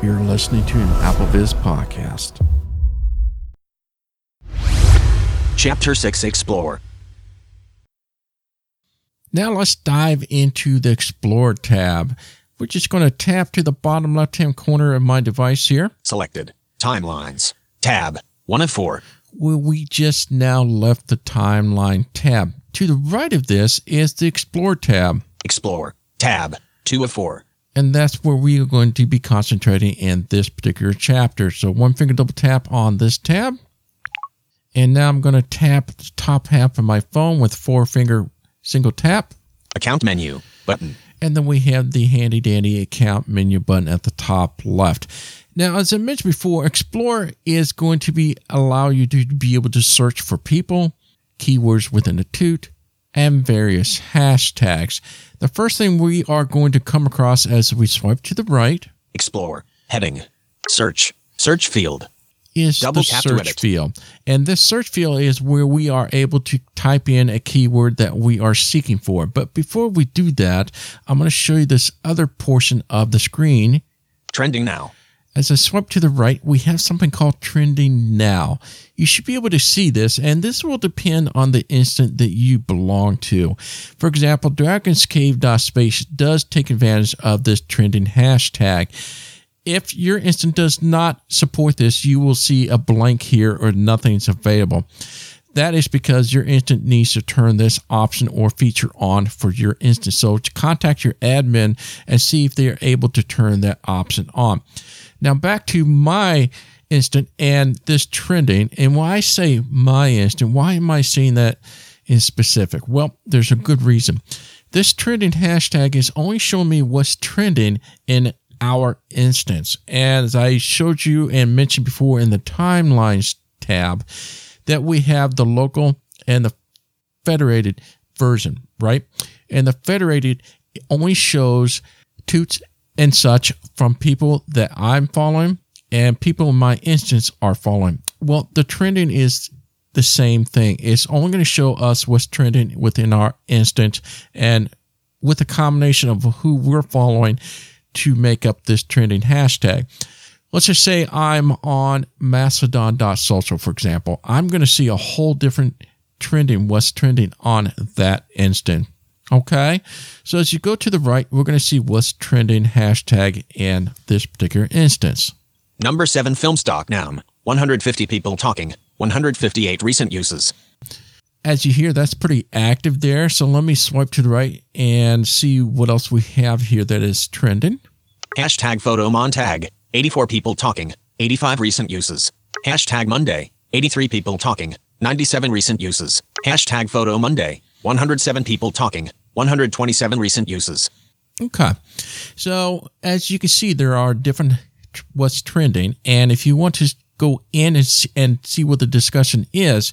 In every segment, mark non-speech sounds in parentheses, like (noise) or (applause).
You're listening to an AppleVis podcast. Chapter 6 Explore. Now let's dive into the Explore tab. We're just going to tap to the bottom left hand corner of my device here. Selected. Timelines. Tab 1 of 4. Well, we just now left the timeline tab. To the right of this is the Explore tab. Explore. Tab 2 of 4. And that's where we are going to be concentrating in this particular chapter. So one finger double tap on this tab. And now I'm going to tap the top half of my phone with four finger single tap. Account menu. Button. And then we have the handy dandy account menu button at the top left. Now, as I mentioned before, Explore is going to be allow you to be able to search for people, keywords within a toot, and various hashtags. The first thing we are going to come across as we swipe to the right Explore. Heading. Search. Search field. is Double the search field. And this search field is where we are able to type in a keyword that we are seeking for. But before we do that, I'm going to show you this other portion of the screen. Trending now. As I swipe to the right, we have something called trending now. You should be able to see this, and this will depend on the instant that you belong to. For example, Dragon's Cave Space does take advantage of this trending hashtag. If your instant does not support this, you will see a blank here or nothing's available. That is because your instant needs to turn this option or feature on for your instance. So to contact your admin and see if they are able to turn that option on. Now back to my instant and this trending. And when I say my instant, why am I saying that in specific? Well, there's a good reason. This trending hashtag is only showing me what's trending in our instance. As I showed you and mentioned before in the timelines tab, that we have the local and the federated version, right? And the federated only shows toots and such from people that I'm following and people in my instance are following. Well, the trending is the same thing. It's only going to show us what's trending within our instance and with a combination of who we're following to make up this trending hashtag. Let's just say I'm on mastodon.social, for example. I'm going to see a whole different trending, what's trending on that instant. Okay. So as you go to the right, we're going to see what's trending hashtag in this particular instance. Number 7 film stock noun. 150 people talking. 158 recent uses. As you hear, that's pretty active there. So let me swipe to the right and see what else we have here that is trending. Hashtag photo montag. 84 people talking. 85 recent uses. Hashtag Monday. 83 people talking. 97 recent uses. Hashtag photo Monday. 107 people talking. 127 recent uses. Okay. So as you can see, there are different what's trending, and if you want to go in and see, and see what the discussion is,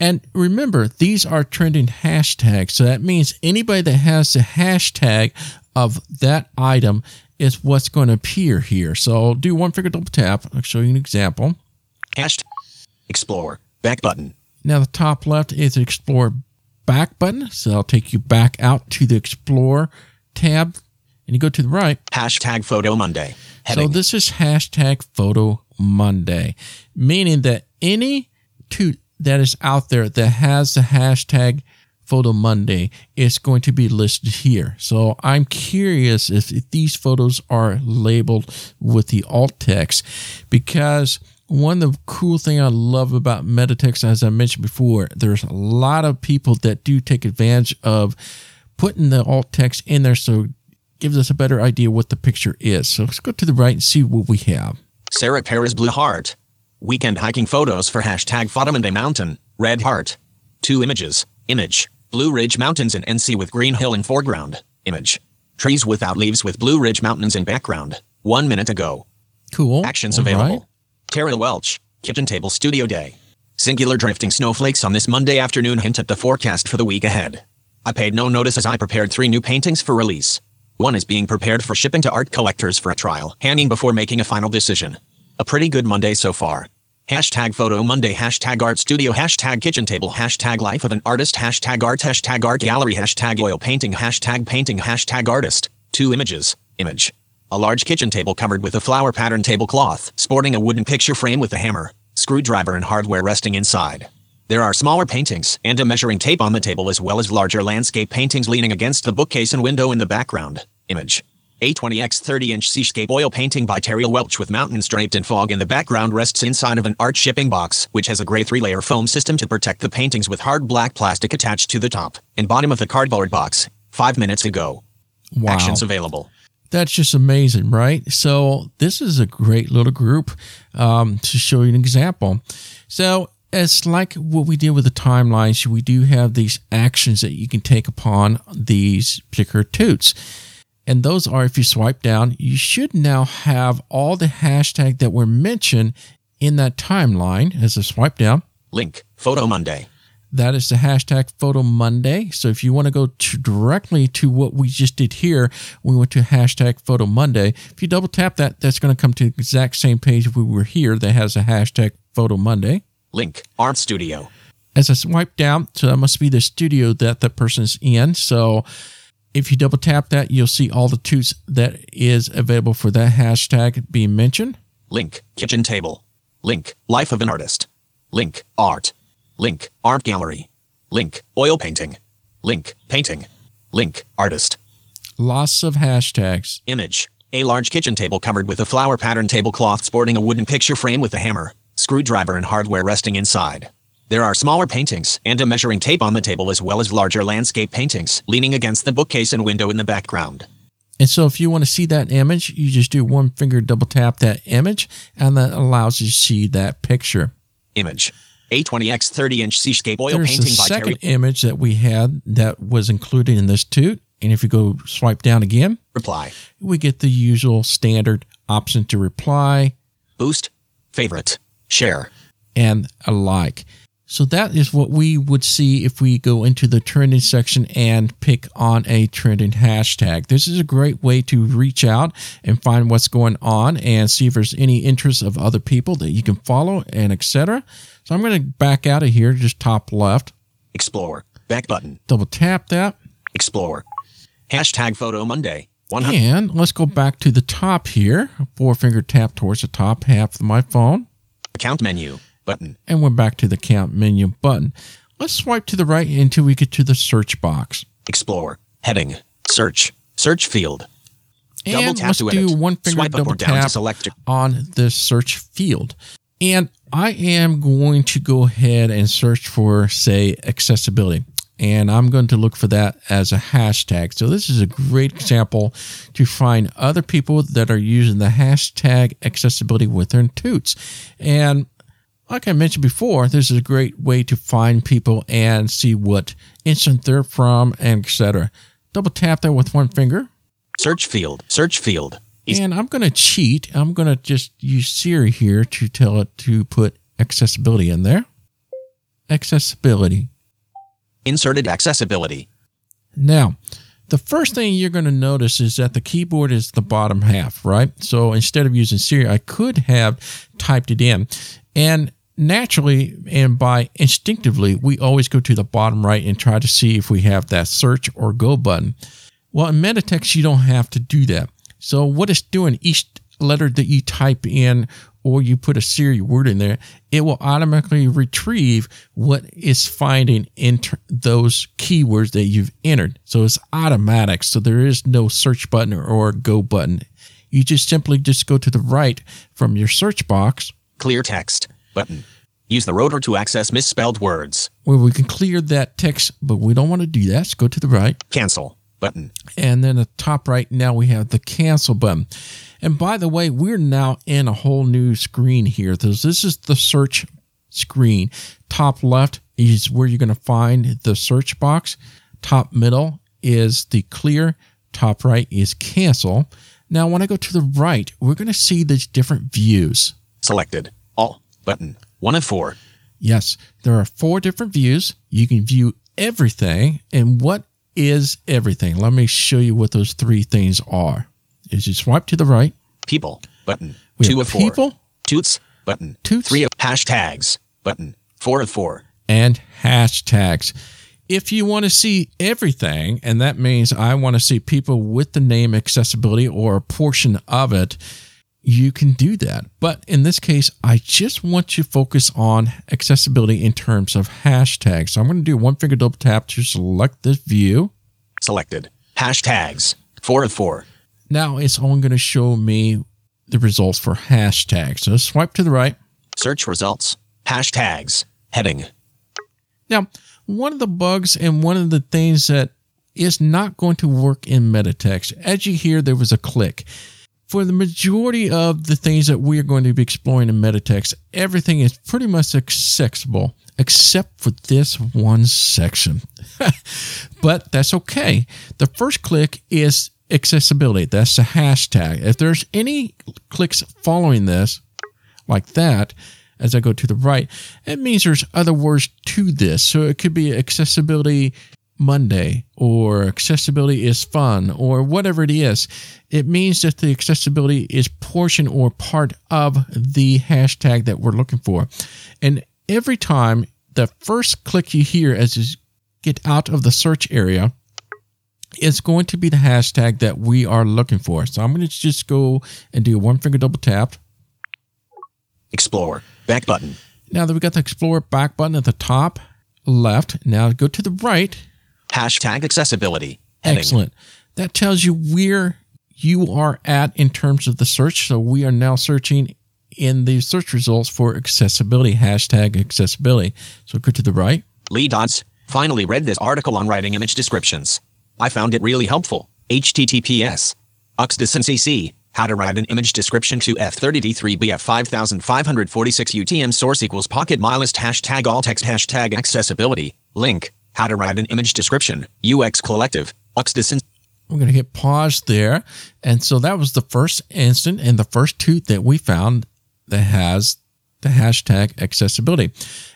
and remember these are trending hashtags, so that means anybody that has the hashtag of that item is what's going to appear here. So do one finger double tap. I'll show you an example. Hashtag explore. Back button. Now the top left is Explore back button, so I'll take you back out to the Explore tab, and you go to the right. Hashtag photo Monday. So this is hashtag Photo Monday, meaning that any toot that is out there that has the hashtag Photo Monday is going to be listed here. So I'm curious if, if these photos are labeled with the alt text because one of the cool thing I love about Metatext, as I mentioned before, there's a lot of people that do take advantage of putting the alt text in there so it gives us a better idea what the picture is. So let's go to the right and see what we have. Sarah Perez Blue Heart. Weekend hiking photos for hashtag Fotomande Mountain. Red Heart. Two images. Image. Blue Ridge Mountains in NC with Green Hill in foreground. Image. Trees without leaves with Blue Ridge Mountains in background. One minute ago. Cool. Actions All available. right. Terrill Welch. Kitchen Table Studio Day. Singular drifting snowflakes on this Monday afternoon hint at the forecast for the week ahead. I paid no notice as I prepared three new paintings for release. One is being prepared for shipping to art collectors for a trial, hanging before making a final decision. A pretty good Monday so far. Hashtag photo Monday, hashtag art studio, hashtag kitchen table, hashtag life of an artist, hashtag art, hashtag art gallery, hashtag oil painting, hashtag painting, hashtag artist. Two images. Image. A large kitchen table covered with a flower pattern tablecloth, sporting a wooden picture frame with a hammer, screwdriver, and hardware resting inside. There are smaller paintings and a measuring tape on the table, as well as larger landscape paintings leaning against the bookcase and window in the background. Image. A20x 30 inch seascape oil painting by Terrill Welch with mountains draped in fog in the background rests inside of an art shipping box, which has a gray three layer foam system to protect the paintings with hard black plastic attached to the top and bottom of the cardboard box. Five minutes ago. Wow. Actions available. That's just amazing, right? So this is a great little group um, to show you an example. So it's like what we did with the timelines. We do have these actions that you can take upon these particular toots. And those are, if you swipe down, you should now have all the hashtag that were mentioned in that timeline as a swipe down. Link. Photo Monday. That is the hashtag Photo Monday. So if you want to go to directly to what we just did here, we went to hashtag Photo Monday. If you double tap that, that's going to come to the exact same page if we were here that has a hashtag Photo Monday. Link. Art Studio. As I swipe down, so that must be the studio that the person's in. So if you double tap that, you'll see all the toots that is available for that hashtag being mentioned. Link. Kitchen table. Link. Life of an artist. Link. Art. Link. Art gallery. Link. Oil painting. Link. Painting. Link. Artist. Lots of hashtags. Image. A large kitchen table covered with a flower pattern tablecloth sporting a wooden picture frame with a hammer, screwdriver, and hardware resting inside. There are smaller paintings and a measuring tape on the table, as well as larger landscape paintings leaning against the bookcase and window in the background. And so if you want to see that image, you just do one finger double tap that image, and that allows you to see that picture. Image. A20x 30 inch seascape oil There's painting the by second Terry. image that we had that was included in this toot. And if you go swipe down again, Reply. we get the usual standard option to reply Boost. Favorite. Share. and alike. So that is what we would see if we go into the trending section and pick on a trending hashtag. This is a great way to reach out and find what's going on and see if there's any interest of other people that you can follow and etc. So I'm going to back out of here, just top left, Explore. Back button. double tap that. Explore. Hashtag Photo Monday. 100. And let's go back to the top here. Four finger tap towards the top half of my phone. Account menu. Button. And we're back to the count menu button. Let's swipe to the right until we get to the search box. Explore. Heading. Search. Search field. Double and tap let's to do edit. one finger Swipe double or down to tap select. on the search field. And I am going to go ahead and search for, say, accessibility. And I'm going to look for that as a hashtag. So this is a great example to find other people that are using the hashtag accessibility with their toots. And like I mentioned before, this is a great way to find people and see what instant they're from and etc. Double tap there with one finger. Search field. Search field. And I'm going to cheat. I'm going to just use Siri here to tell it to put accessibility in there. Accessibility. Inserted accessibility. Now, the first thing you're going to notice is that the keyboard is the bottom half, right? So instead of using Siri, I could have typed it in. And naturally and by instinctively, we always go to the bottom right and try to see if we have that search or go button. Well, in Metatext, you don't have to do that. So what it's doing, each letter that you type in or you put a Siri word in there, it will automatically retrieve what is finding in ter- those keywords that you've entered. So it's automatic. So there is no search button or go button. You just simply just go to the right from your search box Clear text. Button. Use the rotor to access misspelled words. where we can clear that text, but we don't want to do that. So go to the right. Cancel. Button. And then the top right, now we have the cancel button. And by the way, we're now in a whole new screen here. This this is the search screen. Top left is where you're going to find the search box. Top middle is the clear. Top right is cancel. Now, when I go to the right, we're going to see these different views. Selected. All. Button. One of four. Yes, there are four different views. You can view everything. And what is everything? Let me show you what those three things are. Is you swipe to the right, People. Button. we Two of four. people Toots. Button. Toots. Three of hashtags. Button. Four of four. and hashtags. If you want to see everything, and that means I want to see people with the name accessibility or a portion of it, you can do that. But in this case, I just want to focus on accessibility in terms of hashtags. So I'm going to do one finger double tap to select this view. Selected. Hashtags. 4 of 4. Now it's only going to show me the results for hashtags. So swipe to the right. Search results. Hashtags. Heading. Now, one of the bugs and one of the things that is not going to work in Metatext, as you hear, there was a click. For the majority of the things that we are going to be exploring in Metatext, everything is pretty much accessible except for this one section. (laughs) but that's okay. The first click is accessibility. That's the hashtag. If there's any clicks following this, like that, as I go to the right, it means there's other words to this. So it could be accessibility Monday or accessibility is fun or whatever it is. It means that the accessibility is portion or part of the hashtag that we're looking for. And every time the first click you hear as you get out of the search area is going to be the hashtag that we are looking for. So I'm going to just go and do a one finger double tap. Explore. Back button. Now that we've got the Explore back button at the top left, now go to the right. Hashtag accessibility. Heading. Excellent. That tells you where you are at in terms of the search. So we are now searching in the search results for accessibility, hashtag accessibility. So go to the right. Lee Dodds. Finally read this article on writing image descriptions. I found it really helpful. HTTPS. UXDSNCC. How to write an image description to F30D3BF 5546 UTM source equals pocket mylist hashtag alt text hashtag accessibility. Link. How to write an image description. UX Collective. UXDSNCC. We're going to hit pause there. And so that was the first instant and the first toot that we found that has the hashtag accessibility.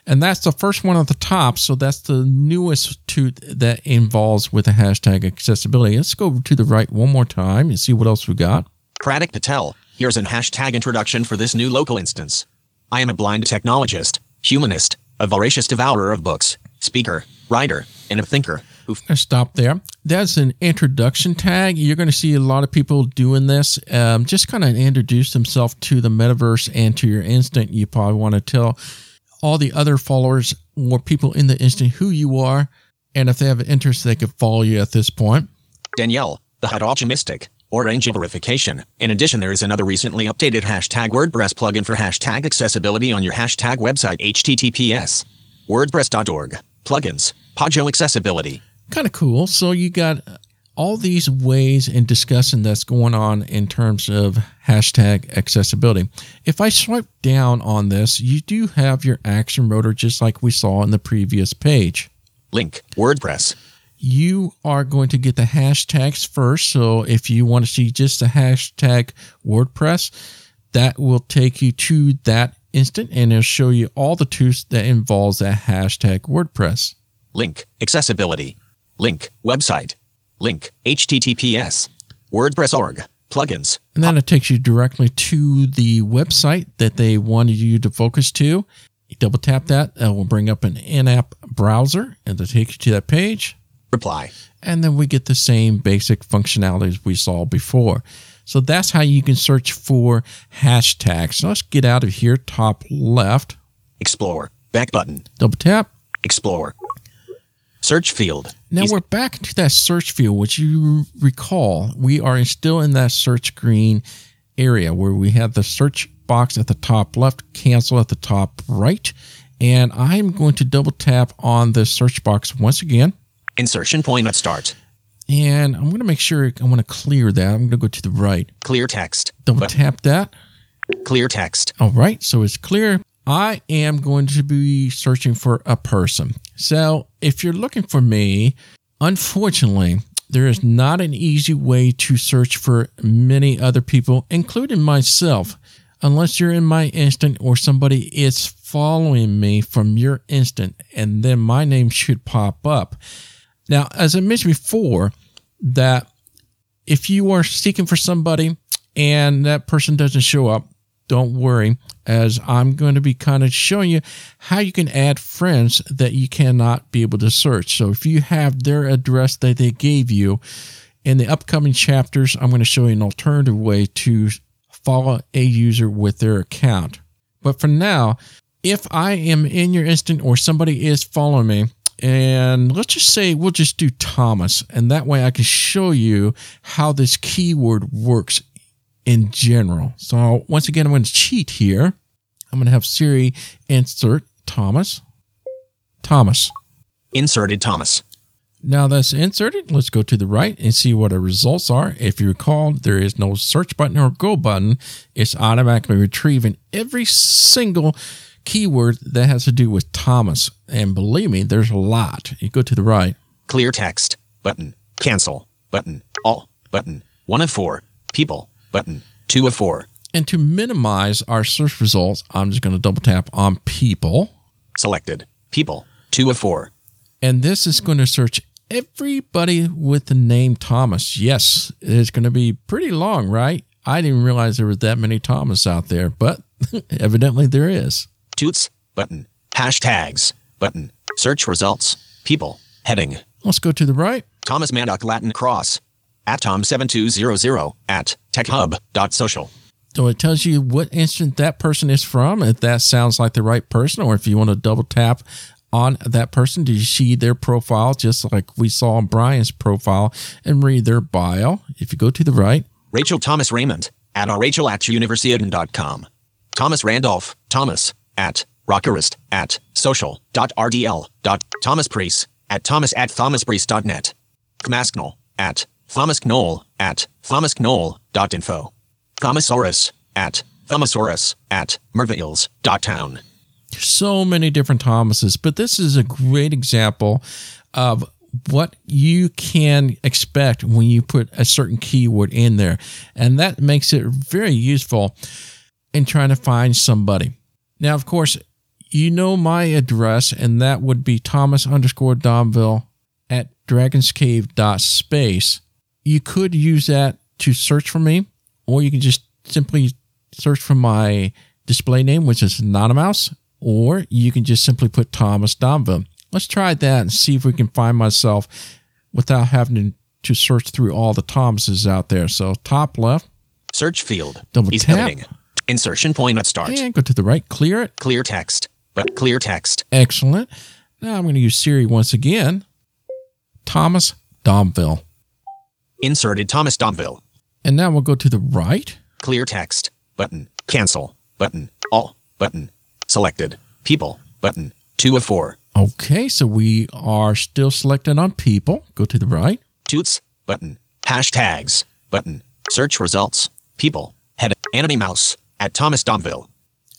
And that's the first one at the top. So that's the newest toot that involves with the hashtag accessibility. Let's go to the right one more time and see what else we got. Pratik Patel. Here's an hashtag introduction for this new local instance. I am a blind technologist, humanist, a voracious devourer of books, speaker, writer, and a thinker who Let's stop there. That's an introduction tag. You're going to see a lot of people doing this. Um, just kind of introduce themselves to the metaverse and to your instant. You probably want to tell all the other followers or people in the instant who you are. And if they have an interest, they could follow you at this point. Danielle, the Hot Mystic, or Angel Verification. In addition, there is another recently updated hashtag WordPress plugin for hashtag accessibility on your hashtag website https wordpress.org. Plugins, Pojo Accessibility. kind of cool. So you got all these ways in discussing that's going on in terms of hashtag accessibility. If I swipe down on this, you do have your action rotor just like we saw in the previous page. Link, WordPress. You are going to get the hashtags first. So if you want to see just the hashtag WordPress, that will take you to that instant and it'll show you all the tools that involves that hashtag WordPress. Link, accessibility. Link, website. Link, https. WordPress.org. Plugins. And then it takes you directly to the website that they wanted you to focus to. You double tap that, it will bring up an in app browser and it'll take you to that page. Reply. And then we get the same basic functionalities we saw before. So that's how you can search for hashtags. So let's get out of here, top left, Explore. Back button. double tap. Explore. Search field. Now Is- we're back to that search field, which you recall, we are still in that search screen area where we have the search box at the top left, cancel at the top right. And I'm going to double tap on the search box once again. Insertion point at start. And I'm going to make sure I want to clear that. I'm going to go to the right, Clear text. double But- tap that. Clear text. All right, so it's clear. I am going to be searching for a person. So if you're looking for me, unfortunately, there is not an easy way to search for many other people, including myself, unless you're in my instant or somebody is following me from your instant, and then my name should pop up. Now, as I mentioned before, that if you are seeking for somebody and that person doesn't show up, don't worry, as I'm going to be kind of showing you how you can add friends that you cannot be able to search. So if you have their address that they gave you, in the upcoming chapters, I'm going to show you an alternative way to follow a user with their account. But for now, if I am in your instant or somebody is following me, and let's just say we'll just do Thomas, and that way I can show you how this keyword works in general. So once again, I'm going to cheat here. I'm going to have Siri insert Thomas. Thomas. Inserted Thomas. Now that's inserted, let's go to the right and see what our results are. If you recall, there is no search button or go button. It's automatically retrieving every single keyword that has to do with Thomas. And believe me, there's a lot. You go to the right. Clear text. Button. Cancel. Button. All. Button. One of four. People. Button. Two of four. And to minimize our search results, I'm just going to double tap on people. Selected. People. Two of four. And this is going to search everybody with the name Thomas. Yes, it's going to be pretty long, right? I didn't realize there were that many Thomas out there, but (laughs) evidently there is. Toots. Button. Hashtags. Button. Search results. People. Heading. Let's go to the right. Thomas Mandock Latin Cross. At Tom7200 at techhub.social. So it tells you what instant that person is from, if that sounds like the right person, or if you want to double tap on that person to see their profile, just like we saw on Brian's profile, and read their bio. If you go to the right, Rachel Thomas Raymond at rachel at universiaden.com. Thomas Randolph Thomas at rockerist at social.rdl. Thomas Priest at thomas at thomaspriest.net. Thmasknoll at thomasknoll at thomasknoll.info. Thomasaurus at thomasaurus at mervales.town so many different Thomases, but this is a great example of what you can expect when you put a certain keyword in there. And that makes it very useful in trying to find somebody. Now, of course, you know my address, and that would be Thomas underscore Domville at dragonscave.space. You could use that to search for me, or you can just simply search for my display name, which is not a mouse, or you can just simply put Thomas Domville. Let's try that and see if we can find myself without having to search through all the Thomases out there. So top left. Search field. Double He's tap. editing. Insertion point at start. And go to the right. Clear it. Clear text. But clear text. Excellent. Now I'm going to use Siri once again. Thomas Domville. Inserted Thomas Domville. And now we'll go to the right. Clear text. Button. Cancel. Button. All. Button. Selected. People. Button. Two of four. Okay, so we are still selected on people. Go to the right. Toots. Button. Hashtags. Button. Search results. People. Head. Anony Mouse. At Thomas Domville.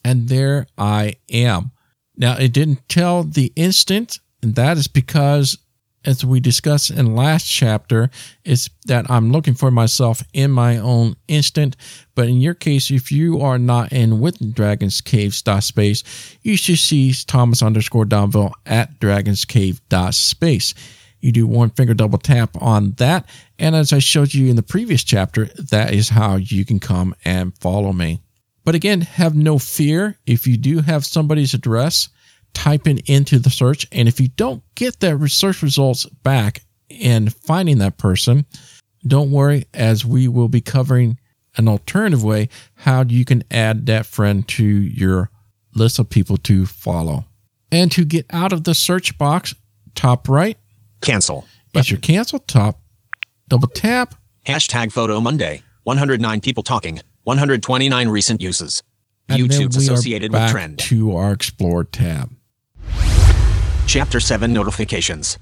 And there I am. Now, it didn't tell the instant, and that is because, as we discussed in last chapter, is that I'm looking for myself in my own instant. But in your case, if you are not in with Dragon's Cave space, you should see Thomas underscore Domville at Dragon's Cave space. You do one finger double tap on that. And as I showed you in the previous chapter, that is how you can come and follow me. But again, have no fear. If you do have somebody's address, type it into the search. And if you don't get that search results back and finding that person, don't worry, as we will be covering an alternative way how you can add that friend to your list of people to follow. And to get out of the search box, top right, Cancel. is your cancel top, double tap, Hashtag Photo Monday. 109 people talking. 129 recent uses. and YouTube's associated with trend. to our Explore tab. Chapter 7 Notifications.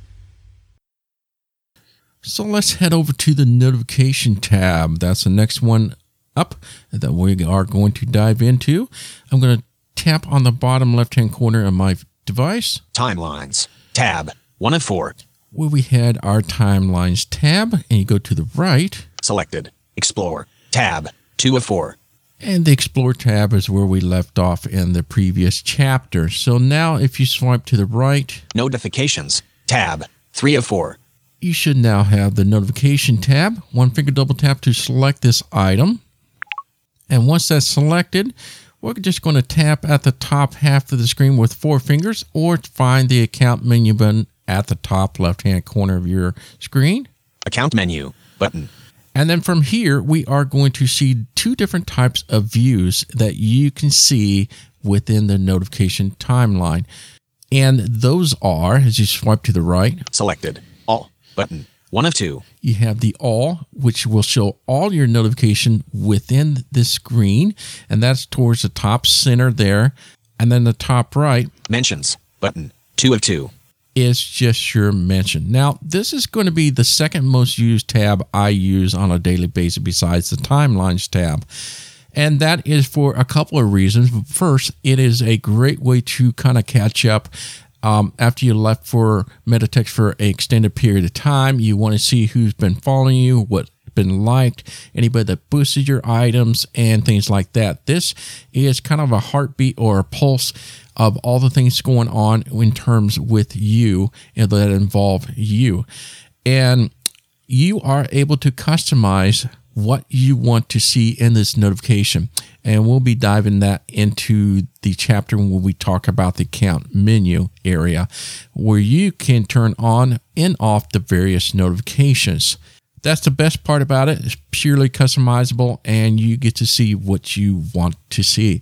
So let's head over to the notification tab. That's the next one up that we are going to dive into. I'm going to tap on the bottom left hand corner of my device Timelines. Tab. 1 of 4. where we had our timelines tab, and you go to the right, Selected. Explore. Tab. 2 of 4. And the Explore tab is where we left off in the previous chapter. So now, if you swipe to the right, Notifications. Tab. 3 of 4. you should now have the notification tab. One finger double tap to select this item. And once that's selected, we're just going to tap at the top half of the screen with four fingers or find the account menu button at the top left hand corner of your screen. Account menu button. And then from here, we are going to see two different types of views that you can see within the notification timeline. And those are, as you swipe to the right, Selected. All button. One of two. you have the all, which will show all your notification within the screen. And that's towards the top center there. And then the top right Mentions button. Two of two. Is just your mention. Now, this is going to be the second most used tab I use on a daily basis besides the timelines tab. And that is for a couple of reasons. First, it is a great way to kind of catch up um, after you left for Metatext for an extended period of time. You want to see who's been following you, what been liked, anybody that boosted your items, and things like that. This is kind of a heartbeat or a pulse of all the things going on in terms with you and that involve you. And you are able to customize what you want to see in this notification. And we'll be diving that into the chapter when we talk about the account menu area where you can turn on and off the various notifications. That's the best part about it. It's purely customizable and you get to see what you want to see.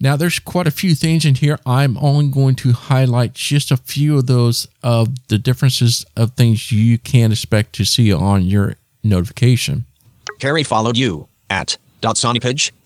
Now, there's quite a few things in here. I'm only going to highlight just a few of those of the differences of things you can expect to see on your notification. Carrie followed you at dot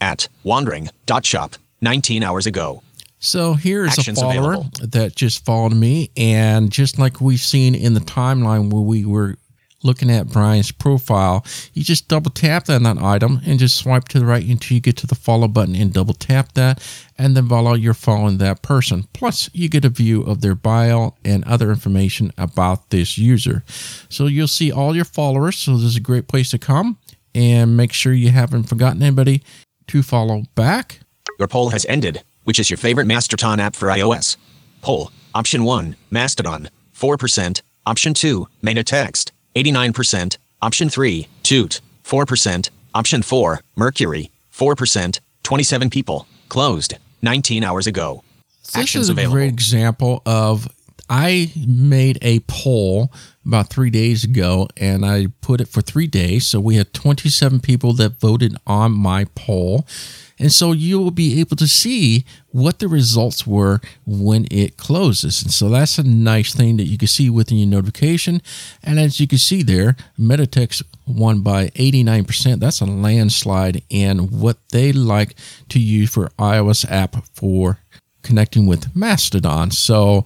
at wandering dot shop 19 hours ago. So here's Actions a follower available. that just followed me, and just like we've seen in the timeline where we were looking at Brian's profile, you just double tap on that item and just swipe to the right until you get to the follow button and double tap that, and then voila, you're following that person. Plus, you get a view of their bio and other information about this user. So you'll see all your followers. So this is a great place to come and make sure you haven't forgotten anybody to follow back. Your poll has ended. Which is your favorite Mastodon app for iOS? Poll. Option 1, Mastodon, 4%. Option 2, Metatext, 89%. Option 3, Toot, 4%. Option 4, Mercury, 4%. 27 people. Closed. 19 hours ago. This Actions is a available. great example of I made a poll about three days ago and I put it for three days. So we had 27 people that voted on my poll. And so you will be able to see what the results were when it closes. And so that's a nice thing that you can see within your notification. And as you can see there, Metatext won by 89%. That's a landslide in what they like to use for iOS app for connecting with Mastodon. So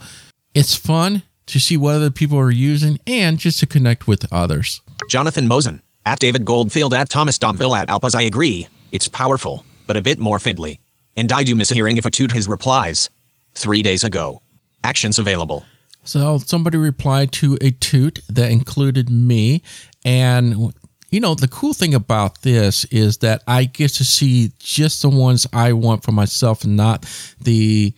it's fun to see what other people are using and just to connect with others. Jonathan Mosen, at David Goldfield, at Thomas Domville, at Alpaz. I agree. It's powerful, but a bit more fiddly. And I do miss hearing if a toot his replies. Three days ago. Actions available. So somebody replied to a toot that included me. And, you know, the cool thing about this is that I get to see just the ones I want for myself not the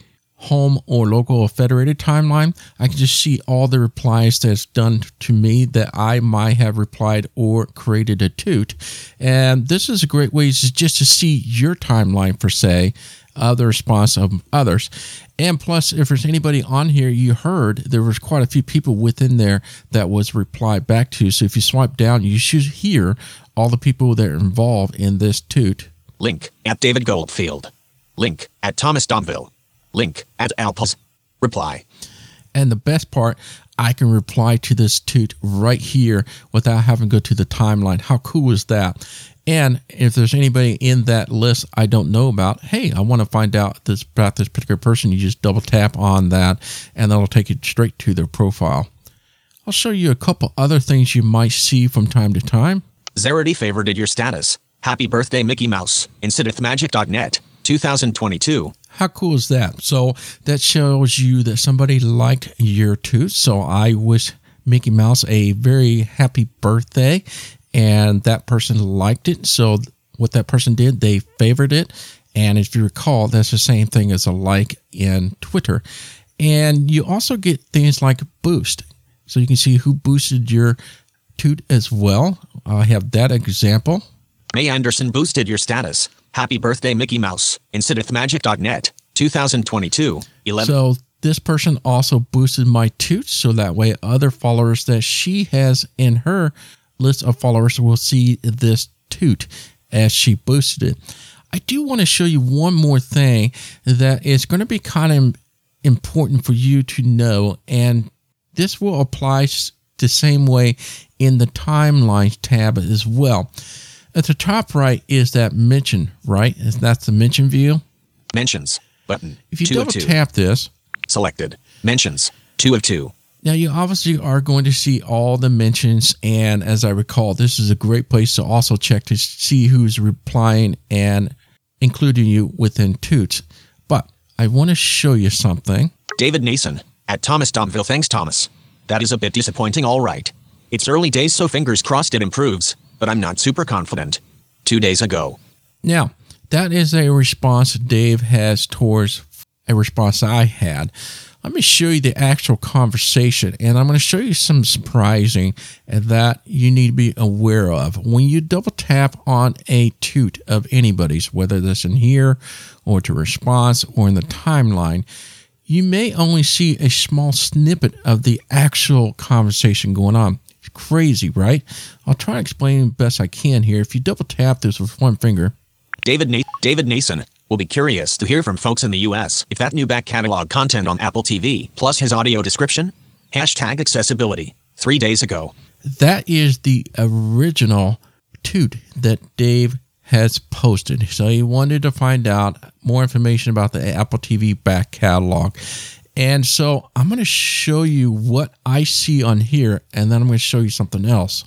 home or local or federated timeline. I can just see all the replies that's done to me that I might have replied or created a toot. And this is a great way just to see your timeline per se of the response of others. And plus, if there's anybody on here you heard, there was quite a few people within there that was replied back to. So if you swipe down, you should hear all the people that are involved in this toot. Link at David Goldfield. Link at Thomas Domville. Link at Alpaz. Reply. And the best part, I can reply to this toot right here without having to go to the timeline. How cool is that? And if there's anybody in that list I don't know about, hey, I want to find out this about this particular person. You just double tap on that, and that'll take you straight to their profile. I'll show you a couple other things you might see from time to time. Zarity favorited your status. Happy birthday, Mickey Mouse. IncidentMagic.net. 2022. How cool is that? So that shows you that somebody liked your toot. So I wish Mickey Mouse a very happy birthday, and that person liked it. So what that person did, they favored it. And if you recall, that's the same thing as a like in Twitter. And you also get things like boost. So you can see who boosted your toot as well. I have that example. May Anderson boosted your status. Happy birthday, Mickey Mouse. IncidentMagic.net. 2022. 11. So this person also boosted my toots so that way other followers that she has in her list of followers will see this toot as she boosted it. I do want to show you one more thing that is going to be kind of important for you to know, and this will apply the same way in the timelines tab as well. At the top right is that mention, right? That's the mention view. Mentions. Button. If you double tap this, Selected. Mentions. Two of two. Now, you obviously are going to see all the mentions. And as I recall, this is a great place to also check to see who's replying and including you within Toots. But I want to show you something. David Nason. At Thomas Domville. Thanks, Thomas. That is a bit disappointing, all right. It's early days, so fingers crossed it improves, but I'm not super confident. Two days ago. Now, that is a response Dave has towards a response I had. Let me show you the actual conversation, and I'm going to show you some surprising that you need to be aware of. When you double tap on a toot of anybody's, whether that's in here or to response or in the timeline, you may only see a small snippet of the actual conversation going on. It's crazy, right? I'll try to explain best I can here. If you double tap this with one finger, David Na- David Nason will be curious to hear from folks in the US if that new back catalog content on Apple TV plus his audio description. Hashtag accessibility. Three days ago. that is the original toot that Dave has posted. So he wanted to find out more information about the Apple TV back catalog. And so I'm going to show you what I see on here, and then I'm going to show you something else.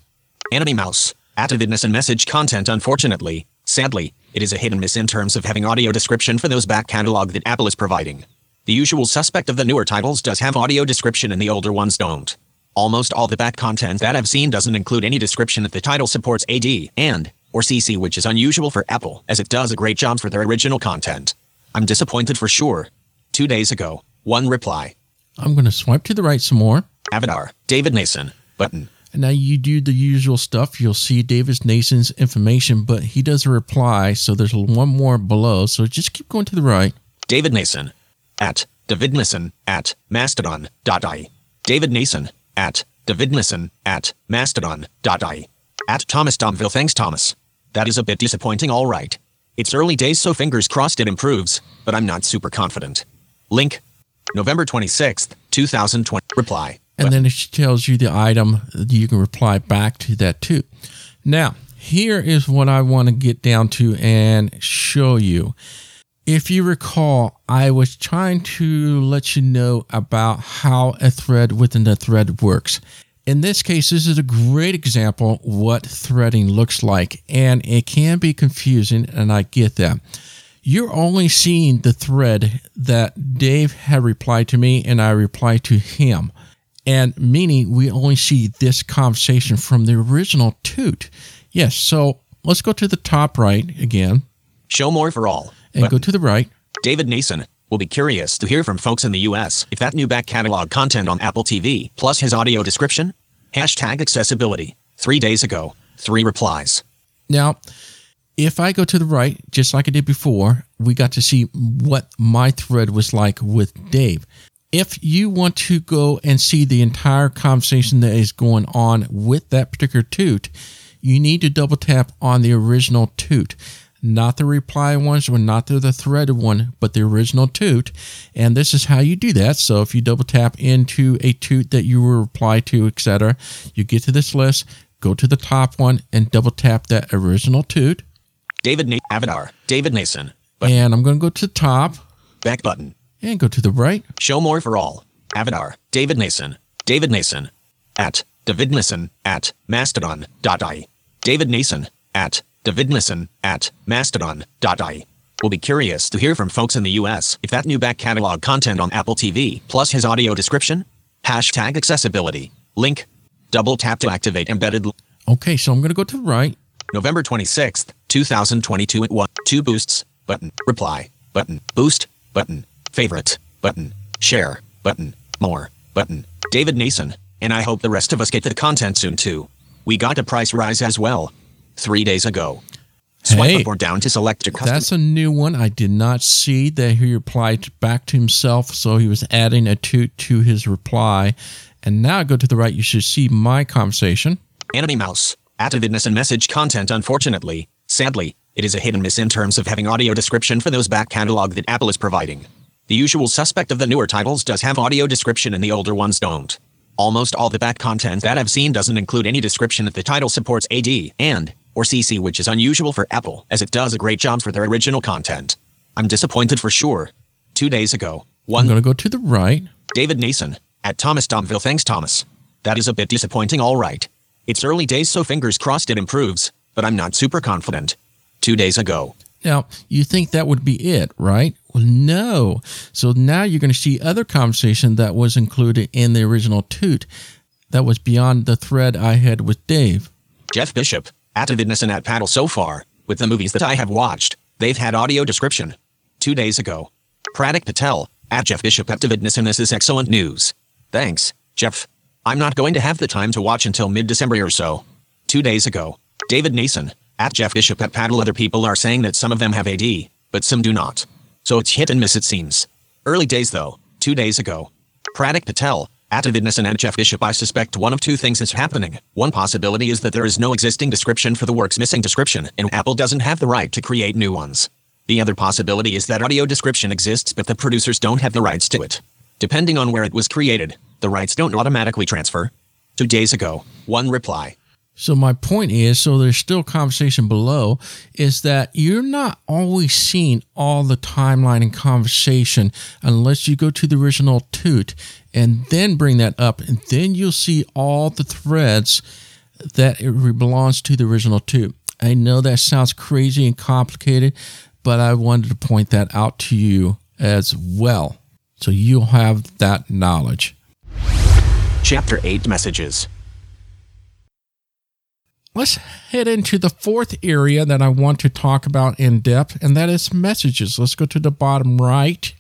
Anony Mouse. Activeness and message content, unfortunately. Sadly, it is a hit and miss in terms of having audio description for those back catalog that Apple is providing. The usual suspect of the newer titles does have audio description and the older ones don't. Almost all the back content that I've seen doesn't include any description if the title supports AD and or CC, which is unusual for Apple, as it does a great job for their original content. I'm disappointed for sure. Two days ago, one reply. I'm going to swipe to the right some more. Avatar, David Nason, button. And now you do the usual stuff. You'll see David Nason's information, but he does a reply. So there's one more below. So just keep going to the right. David Nason at David Nason at mastodon.i. David Nason at David Nason at mastodon.i. At Thomas Domville. Thanks, Thomas. That is a bit disappointing, all right. It's early days, so fingers crossed it improves, but I'm not super confident. Link November 26th, 2020. Reply. and then it tells you the item you can reply back to that too now here is what i want to get down to and show you if you recall i was trying to let you know about how a thread within the thread works in this case this is a great example what threading looks like and it can be confusing and i get that you're only seeing the thread that Dave had replied to me and I replied to him. And meaning we only see this conversation from the original toot. Yes, so let's go to the top right again Show more for all. and Button. go to the right. David Nason will be curious to hear from folks in the US if that new back catalog content on Apple TV plus his audio description. Hashtag accessibility. Three days ago, three replies. Now, if I go to the right, just like I did before, we got to see what my thread was like with Dave. If you want to go and see the entire conversation that is going on with that particular toot, you need to double tap on the original toot, not the reply ones or not the, the threaded one, but the original toot. And this is how you do that. So if you double tap into a toot that you were reply to, etc., you get to this list, go to the top one and double tap that original toot. David Na- Avatar. David Nason. But And I'm going to go to the top back button. and go to the right. Show more for all. Avatar. David Nason. David Nason. At David Nason at mastodon.i. David Nason at David Nason at mastodon.i. We'll be curious to hear from folks in the US if that new back catalog content on Apple TV plus his audio description. Hashtag accessibility. Link. Double tap to activate embedded. Okay, so I'm going to go to the right. November 26th, 2022 at 1. Two boosts. Button. Reply. Button. Boost. Button. Favorite. Button. Share. Button. More. Button. David Nason. And I hope the rest of us get the content soon too. We got a price rise as well. Three days ago. Swipe Hey. up or down to select your custom. That's a new one. I did not see that he replied back to himself, so he was adding a toot to his reply. And now go to the right. You should see my conversation. Anony Mouse. Activeness and message content, unfortunately. Sadly, it is a hit and miss in terms of having audio description for those back catalog that Apple is providing. The usual suspect of the newer titles does have audio description and the older ones don't. Almost all the back content that I've seen doesn't include any description if the title supports AD and or CC, which is unusual for Apple, as it does a great job for their original content. I'm disappointed for sure. Two days ago, one I'm going to go to the right. David Nason at Thomas Domville. Thanks, Thomas. That is a bit disappointing, all right. It's early days, so fingers crossed it improves, but I'm not super confident. Two days ago, Now, you think that would be it, right? Well, no. So now you're going to see other conversation that was included in the original toot that was beyond the thread I had with Dave. Jeff Bishop, at Avidness and at Paddle so far, with the movies that I have watched, they've had audio description. Two days ago, Pratik Patel, at Jeff Bishop at Avidness and this is excellent news. Thanks, Jeff. I'm not going to have the time to watch until mid-December or so. Two days ago, David Nason, at Jeff Bishop at Paddle other people are saying that some of them have AD, but some do not. So it's hit and miss it seems. Early days though, two days ago. Pratik Patel, at Avidness and at Jeff Bishop I suspect one of two things is happening. One possibility is that there is no existing description for the work's missing description, and Apple doesn't have the right to create new ones. The other possibility is that audio description exists but the producers don't have the rights to it. Depending on where it was created, the rights don't automatically transfer. Two days ago, one reply. So my point is, so there's still conversation below, is that you're not always seeing all the timeline and conversation unless you go to the original toot and then bring that up, and then you'll see all the threads that it belongs to the original toot. I know that sounds crazy and complicated, but I wanted to point that out to you as well. So you'll have that knowledge. Chapter 8 Messages. Let's head into the fourth area that I want to talk about in depth, and that is messages. Let's go to the bottom right.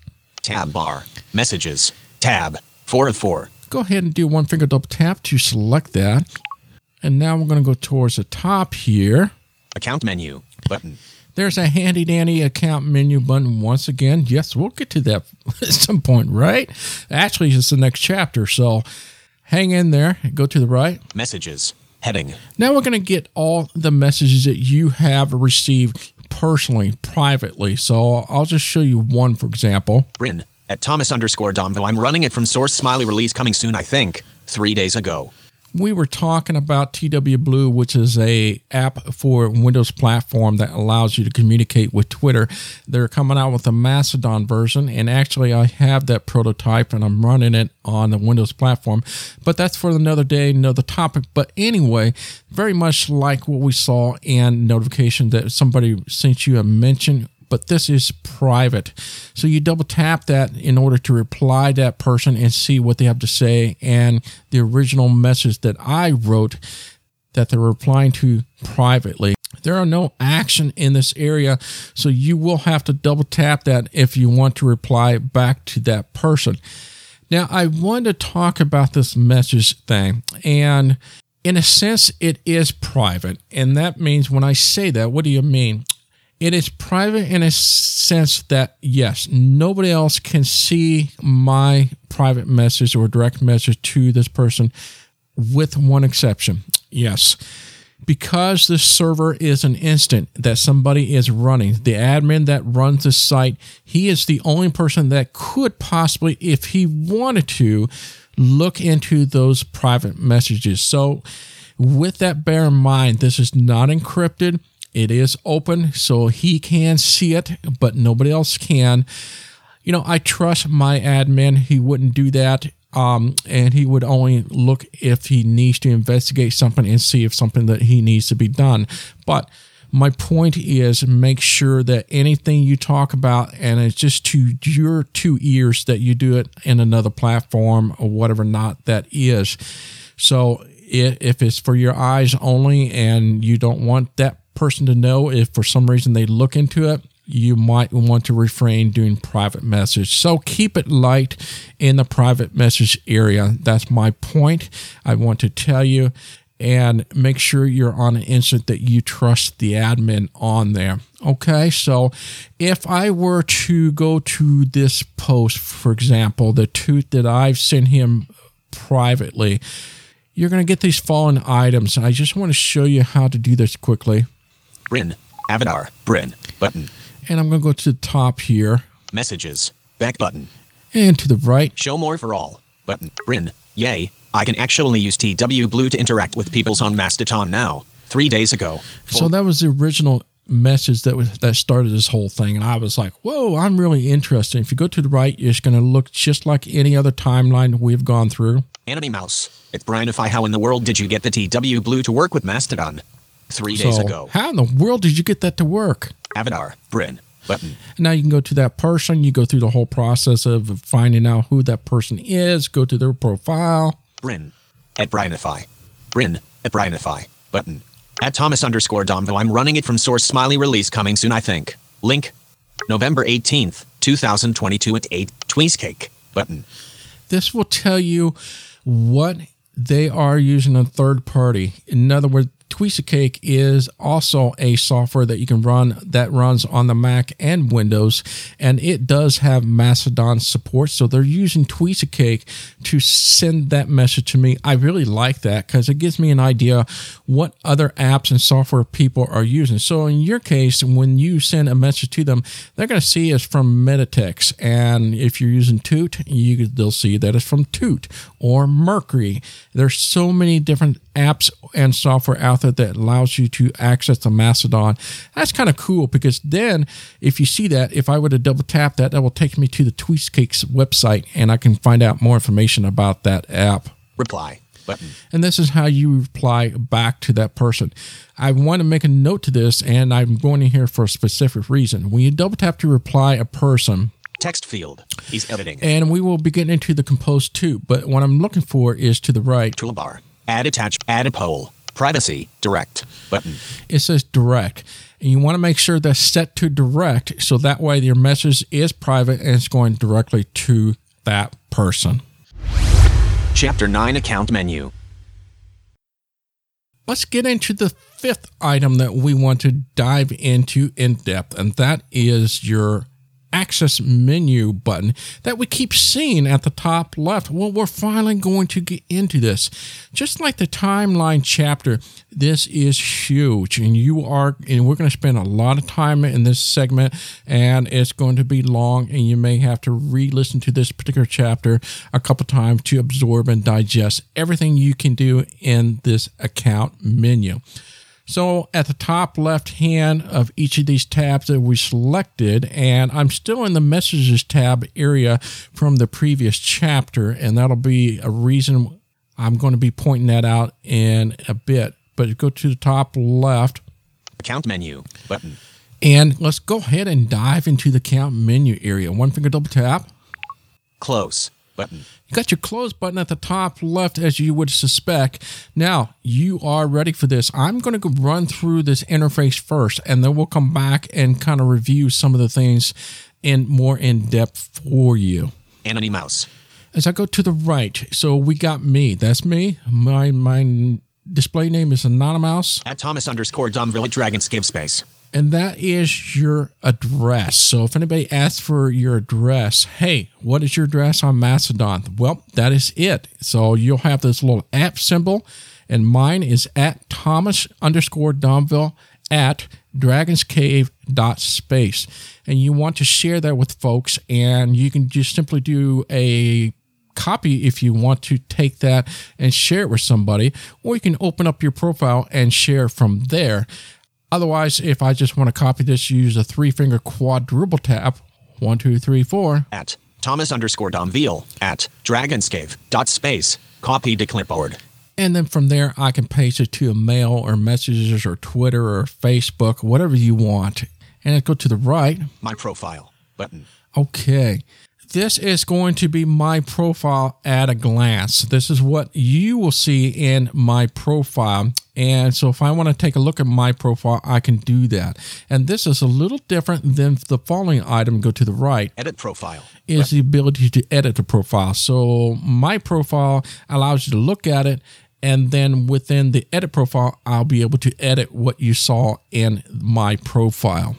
Tab bar. Messages. Tab. 4 of 4. Go ahead and do one finger double tap to select that. And now we're going to go towards the top here. Account menu. Button. There's a handy dandy account menu button once again. Yes, we'll get to that (laughs) at some point, right? Actually, it's the next chapter, so hang in there. Go to the right. Messages. Heading. Now we're going to get all the messages that you have received personally, privately. So I'll just show you one, for example. Bryn. At Thomas underscore Domville. I'm running it from source smiley release coming soon, I think. Three days ago. We were talking about TW Blue, which is a app for Windows platform that allows you to communicate with Twitter. They're coming out with a Mastodon version, and actually, I have that prototype and I'm running it on the Windows platform. But that's for another day, another topic. But anyway, very much like what we saw in notification that somebody sent you a mention but this is private. So you double tap that in order to reply that person and see what they have to say. And the original message that I wrote that they're replying to privately. There are no action in this area, so you will have to double tap that if you want to reply back to that person. Now, I want to talk about this message thing, and in a sense, it is private. And that means when I say that, what do you mean? It is private in a sense that, yes, nobody else can see my private message or direct message to this person, with one exception. Yes. Because this server is an instant that somebody is running, the admin that runs the site, he is the only person that could possibly, if he wanted to, look into those private messages. So, with that bear in mind, this is not encrypted. It is open, so he can see it, but nobody else can. You know, I trust my admin. He wouldn't do that. Um, and he would only look if he needs to investigate something and see if something that he needs to be done. But my point is make sure that anything you talk about and it's just to your two ears that you do it in another platform or whatever not that is. So if it's for your eyes only and you don't want that person to know if for some reason they look into it you might want to refrain doing private message so keep it light in the private message area that's my point i want to tell you and make sure you're on an instant that you trust the admin on there. Okay, so if I were to go to this post, for example, the toot that I've sent him privately, you're going to get these following items. I just want to show you how to do this quickly. Bryn. Avatar. Bryn. Button. And I'm going to go to the top here Messages. Back button. and to the right. Show more for all. Button. Bryn. Yay. I can actually use TW Blue to interact with peoples on Mastodon now. Three days ago. So that was the original message that was that started this whole thing, and I was like, "Whoa, I'm really interested." If you go to the right, it's going to look just like any other timeline we've gone through. Anony Mouse. It's Brianify. How in the world did you get the TW Blue to work with Mastodon? Three days so, ago. how in the world did you get that to work? Avatar. Bryn. Button. Now you can go to that person. You go through the whole process of finding out who that person is. Go to their profile. Bryn. At Brianify. Bryn. At Brianify. Button. At Thomas underscore Domville. I'm running it from source smiley release coming soon, I think. Link. November 18th, 2022 at 8. TweeseCake. Button. This will tell you what they are using a third party. In other words, Tweezercake is also a software that you can run that runs on the Mac and Windows, and it does have Mastodon support. So they're using Tweezercake to send that message to me. I really like that because it gives me an idea what other apps and software people are using. So in your case, when you send a message to them, they're going to see it's from Metatext, and if you're using Toot, you they'll see that it's from Toot or Mercury. There's so many different apps and software out that allows you to access the Mastodon. That's kind of cool because then if you see that, if I were to double tap that, that will take me to the TweeseCake's website and I can find out more information about that app. Reply. Button. And this is how you reply back to that person. I want to make a note to this, and I'm going in here for a specific reason. When you double tap to reply a person, Text field. He's editing. and we will be getting into the compose too, but what I'm looking for is to the right. Toolbar. Add attach. Add a poll. Privacy. Direct. Button. it says direct and you want to make sure that's set to direct so that way your message is private and it's going directly to that person Chapter 9 Account Menu. let's get into the fifth item that we want to dive into in depth and that is your access menu button that we keep seeing at the top left. Well, we're finally going to get into this. Just like the timeline chapter, this is huge, and you are, and we're going to spend a lot of time in this segment, and it's going to be long, and you may have to re listen to this particular chapter a couple times to absorb and digest everything you can do in this account menu. So at the top left hand of each of these tabs that we selected, and I'm still in the messages tab area from the previous chapter, and that'll be a reason I'm going to be pointing that out in a bit. But go to the top left, Account Menu. Button. and let's go ahead and dive into the count menu area. One finger double tap. Close. Button. You got your close button at the top left, as you would suspect. Now, you are ready for this. I'm going to run through this interface first, and then we'll come back and kind of review some of the things in more in depth for you. Anony Mouse. As I go to the right, so we got me. That's me. My my display name is Anony Mouse, At Thomas underscore Domville at Dragons Cave Space. And that is your address. So if anybody asks for your address, hey, what is your address on Mastodon? Well, that is it. So you'll have this little app symbol, and mine is at Thomas underscore Domville at dragonscave.space. And you want to share that with folks, and you can just simply do a copy if you want to take that and share it with somebody, or you can open up your profile and share from there. Otherwise, if I just want to copy this, use a three finger quadruple tap. One, two, three, four. At Thomas underscore Domville at Dragonscave dot space. Copy to clipboard. And then from there, I can paste it to a mail or messages or Twitter or Facebook, whatever you want. And I go to the right. My profile. Button. Okay. This is going to be my profile at a glance. This is what you will see in my profile. And so if I want to take a look at my profile, I can do that. And this is a little different than the following item. Go to the right Edit profile. is the ability to edit the profile. So my profile allows you to look at it And then within the edit profile, I'll be able to edit what you saw in my profile.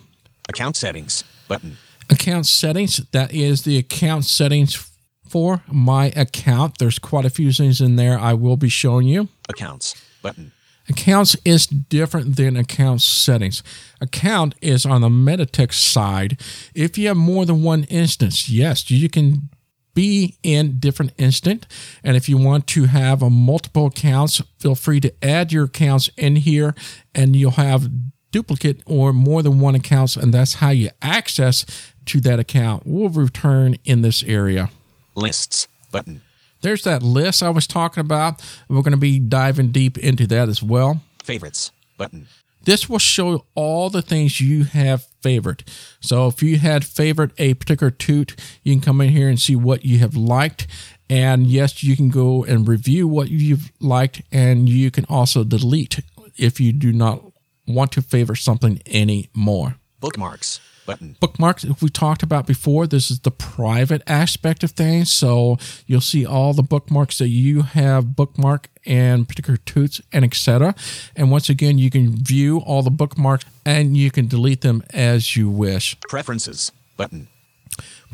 Account settings button. Account settings, that is the account settings for my account. There's quite a few things in there I will be showing you. Accounts button. Accounts is different than account settings. Account is on the Metatext side. If you have more than one instance, yes, you can be in different instant. And if you want to have a multiple accounts, feel free to add your accounts in here and you'll have duplicate or more than one accounts. And that's how you access to that account We'll return in this area. Lists button. There's that list I was talking about. We're going to be diving deep into that as well. Favorites button. This will show all the things you have favored. So if you had favored a particular toot, you can come in here and see what you have liked. And yes, you can go and review what you've liked, and you can also delete if you do not want to favor something anymore. Bookmarks button. Mm. Bookmarks, if we talked about before, this is the private aspect of things. So you'll see all the bookmarks that you have bookmark and particular toots and etc. And once again, you can view all the bookmarks and you can delete them as you wish. Preferences button.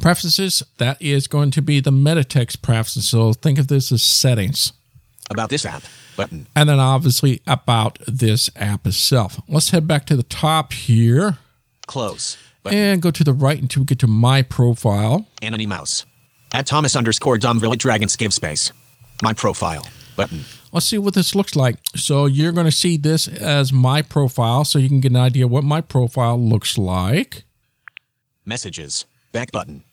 Preferences, that is going to be the metatext preferences. So think of this as settings. About this app button. And then obviously about this app itself. Let's head back to the top here Close button. and go to the right until we get to my profile. Anony Mouse. At Thomas underscore Domville Dragons cave space. My profile button. Let's see what this looks like. So you're going to see this as my profile so you can get an idea what my profile looks like. Messages. Back button.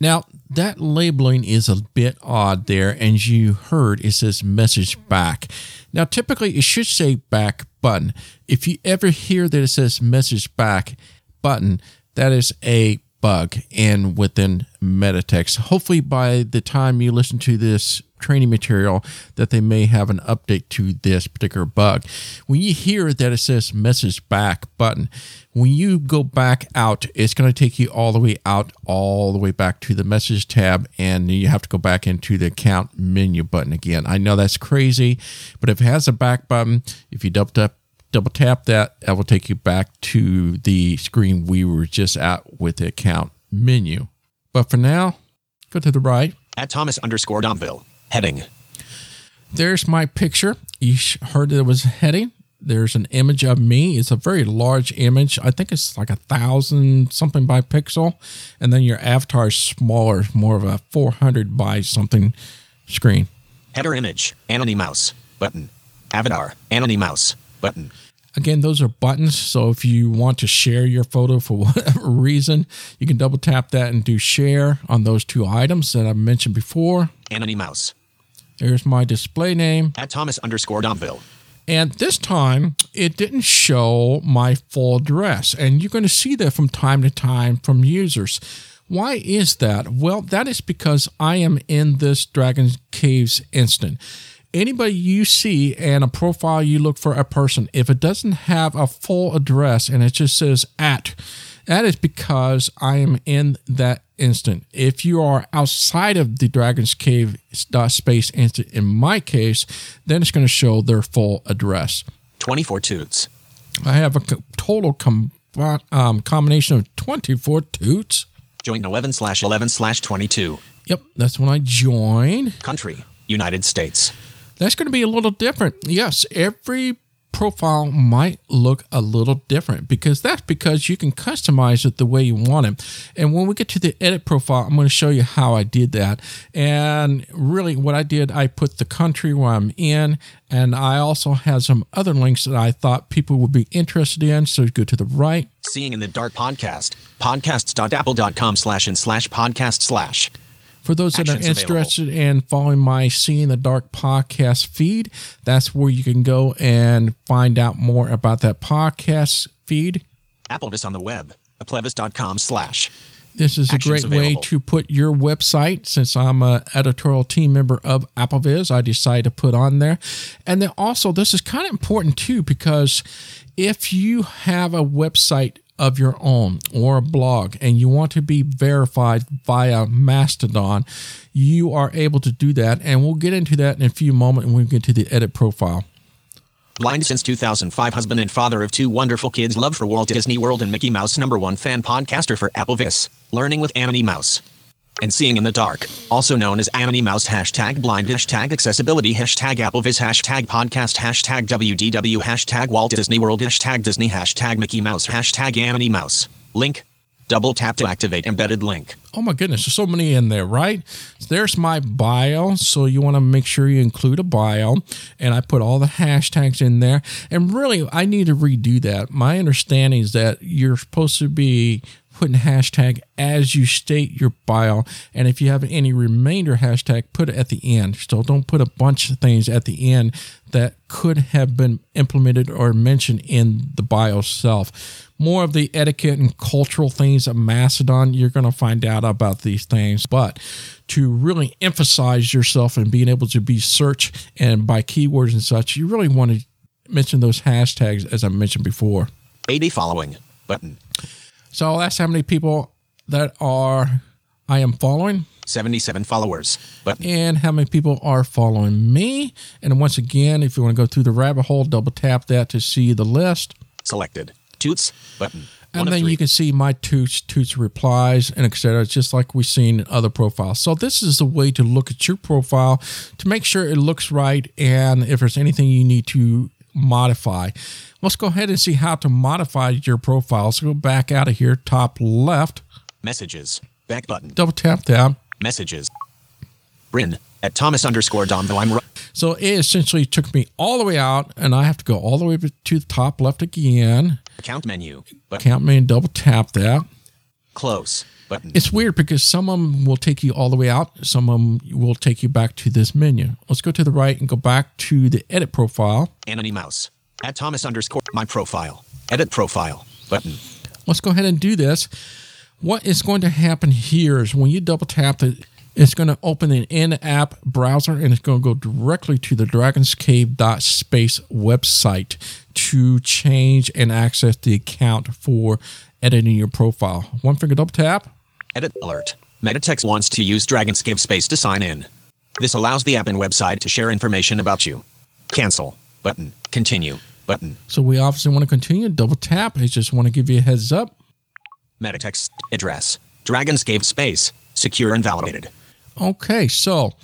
Now, that labeling is a bit odd there, and as you heard, it says message back. Now, typically it should say back button. If you ever hear that it says message back button, that is a bug in within Metatext. Hopefully, by the time you listen to this training material, that they may have an update to this particular bug. When you hear that it says message back button, when you go back out, it's going to take you all the way out, all the way back to the message tab, and you have to go back into the account menu button again. I know that's crazy, but if it has a back button, if you double tap double tap that, that will take you back to the screen we were just at with the account menu. But for now, go to the right. At Thomas underscore Domville. Heading. There's my picture. You heard that it was heading. There's an image of me. It's a very large image. I think it's like a thousand something by pixel. And then your avatar is smaller, more of a 400 by something screen. Header image. Anony Mouse button. Avatar. Anony Mouse button. Again, those are buttons. So if you want to share your photo for (laughs) whatever reason, you can double tap that and do share on those two items that I mentioned before. Anony Mouse. There's my display name. At Thomas underscore Domville. And this time, it didn't show my full address. And you're going to see that from time to time from users. Why is that? Well, that is because I am in this Dragon Caves instant anybody you see and a profile you look for a person, if it doesn't have a full address and it just says at, that is because I am in that instant. If you are outside of the Dragon's Cave space instant, in my case, then it's going to show their full address. 24 toots. I have a total com- um, combination of 24 toots. Join 11 slash 11 slash 22. Yep, that's when I join. Country, United States that's going to be a little different. Yes, every profile might look a little different because that's because you can customize it the way you want it. And when we get to the edit profile, I'm going to show you how I did that. And really, what I did, I put the country where I'm in, and I also had some other links that I thought people would be interested in. So go to the right. Seeing in the Dark podcast, podcasts.apple.com slash and slash podcast slash. For those that are interested available. in following my Seeing the Dark podcast feed, that's where you can go and find out more about that podcast feed. Applevis on the web, applevis.com slash. This is a great available. way to put your website. Since I'm an editorial team member of AppleVis, I decided to put on there. And then also, this is kind of important too, because if you have a website of your own or a blog and you want to be verified via Mastodon, you are able to do that. And we'll get into that in a few moments when we get to the edit profile. Blind since 2005, husband and father of two wonderful kids, love for Walt Disney World and Mickey Mouse, number one fan podcaster for Applevis, learning with Anony Mouse. And seeing in the dark, also known as Anony Mouse, hashtag blind, hashtag accessibility, hashtag Applevis, hashtag podcast, hashtag WDW, hashtag Walt Disney World, hashtag Disney, hashtag Mickey Mouse, hashtag Anony Mouse. Link, double tap to activate embedded link. Oh my goodness, there's so many in there, right? There's my bio. So you want to make sure you include a bio. And I put all the hashtags in there. And really, I need to redo that. My understanding is that you're supposed to be putting hashtag as you state your bio. And if you have any remainder hashtag, put it at the end. So don't put a bunch of things at the end that could have been implemented or mentioned in the bio itself. More of the etiquette and cultural things of Mastodon, you're going to find out about these things. But to really emphasize yourself and being able to be searched and by keywords and such, you really want to mention those hashtags as I mentioned before. 80 following button. So that's how many people that are I am following 77 followers button. and how many people are following me. And once again, if you want to go through the rabbit hole, double tap that to see the list. Selected. Toots button. And One then you can see my toots, toots replies, and etc. Just like we've seen in other profiles. So this is the way to look at your profile to make sure it looks right, and if there's anything you need to modify. Let's go ahead and see how to modify your profile. So go back out of here, top left, Messages. Back button. double tap that. Messages. Bryn at Thomas underscore Dom. Though I'm ru- So it essentially took me all the way out, and I have to go all the way to the top left again. account menu. But Count me double tap that. close button. It's weird because some of them will take you all the way out, some of them will take you back to this menu. Let's go to the right and go back to the edit profile. Anony Mouse. At Thomas underscore my profile. Edit profile button. Let's go ahead and do this. What is going to happen here is when you double tap it, it's going to open an in-app browser and it's going to go directly to the dragonscave.space website to change and access the account for editing your profile. One finger double tap. Edit alert. Metatext wants to use Dragon's Dragonscave Space to sign in. This allows the app and website to share information about you. Cancel button. Continue button. So we obviously want to continue. Double tap. I just want to give you a heads up. Metatext address. Dragon's Dragonscave Space. Secure and validated. Okay, so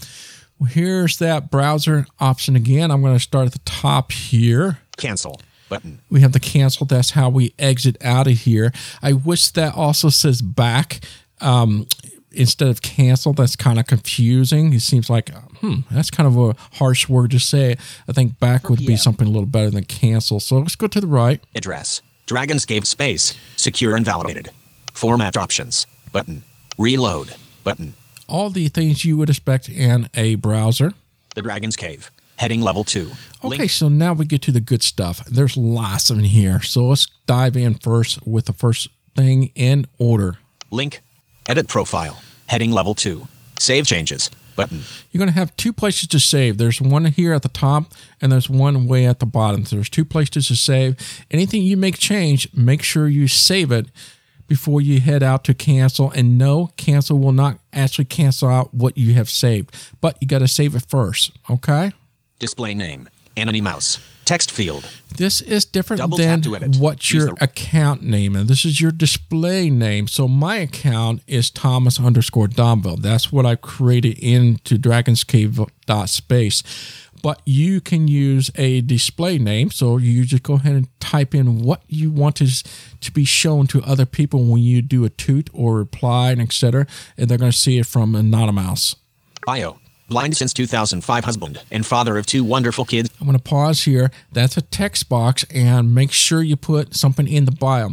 here's that browser option again. I'm going to start at the top here. Cancel button. We have the cancel. That's how we exit out of here. I wish that also says back um, instead of cancel. That's kind of confusing. It seems like, hmm, that's kind of a harsh word to say. I think back would be something a little better than cancel. So let's go to the right. Address. Dragons Dragonscave Space. Secure and validated. Format options button. Reload button. All the things you would expect in a browser. The Dragon's Cave. Heading level 2. Okay, Link so now we get to the good stuff. There's lots in here. So let's dive in first with the first thing in order. Link. Edit profile. Heading level 2. Save changes. Button. You're going to have two places to save. There's one here at the top and there's one way at the bottom. So there's two places to save. Anything you make change, make sure you save it before you head out to cancel. And no, cancel will not actually cancel out what you have saved, but you got to save it first. Okay. Display name. Anony Mouse. Text field. This is different Double than what your the- account name is. This is your display name. So my account is Thomas underscore Domville. That's what I created into dragonscave.space. But you can use a display name. So you just go ahead and type in what you want to, to be shown to other people when you do a toot or reply and etc. And they're going to see it from Anony Mouse. Bio. Blind since 2005 husband and father of two wonderful kids. I'm going to pause here. That's a text box and make sure you put something in the bio.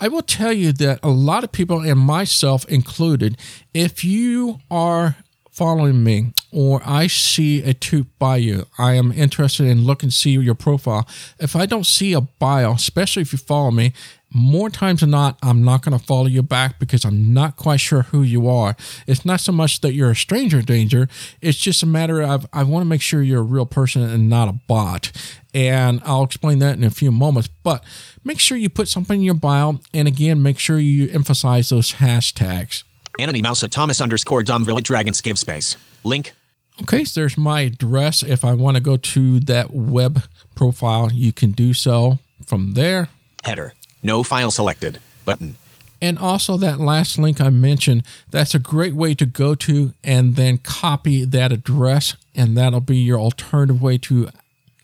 I will tell you that a lot of people, and myself included, if you are following me or I see a toot by you, I am interested in looking see your profile. If I don't see a bio, especially if you follow me, more times than not, I'm not going to follow you back because I'm not quite sure who you are. It's not so much that you're a stranger danger. It's just a matter of I want to make sure you're a real person and not a bot. And I'll explain that in a few moments. But make sure you put something in your bio. And again, make sure you emphasize those hashtags. Anony Mouse at Thomas underscore Domville Dragons Cave Space. Link. Okay, so there's my address. If I want to go to that web profile, you can do so from there. Header. No file selected. Button. And also, that last link I mentioned, that's a great way to go to and then copy that address. And that'll be your alternative way to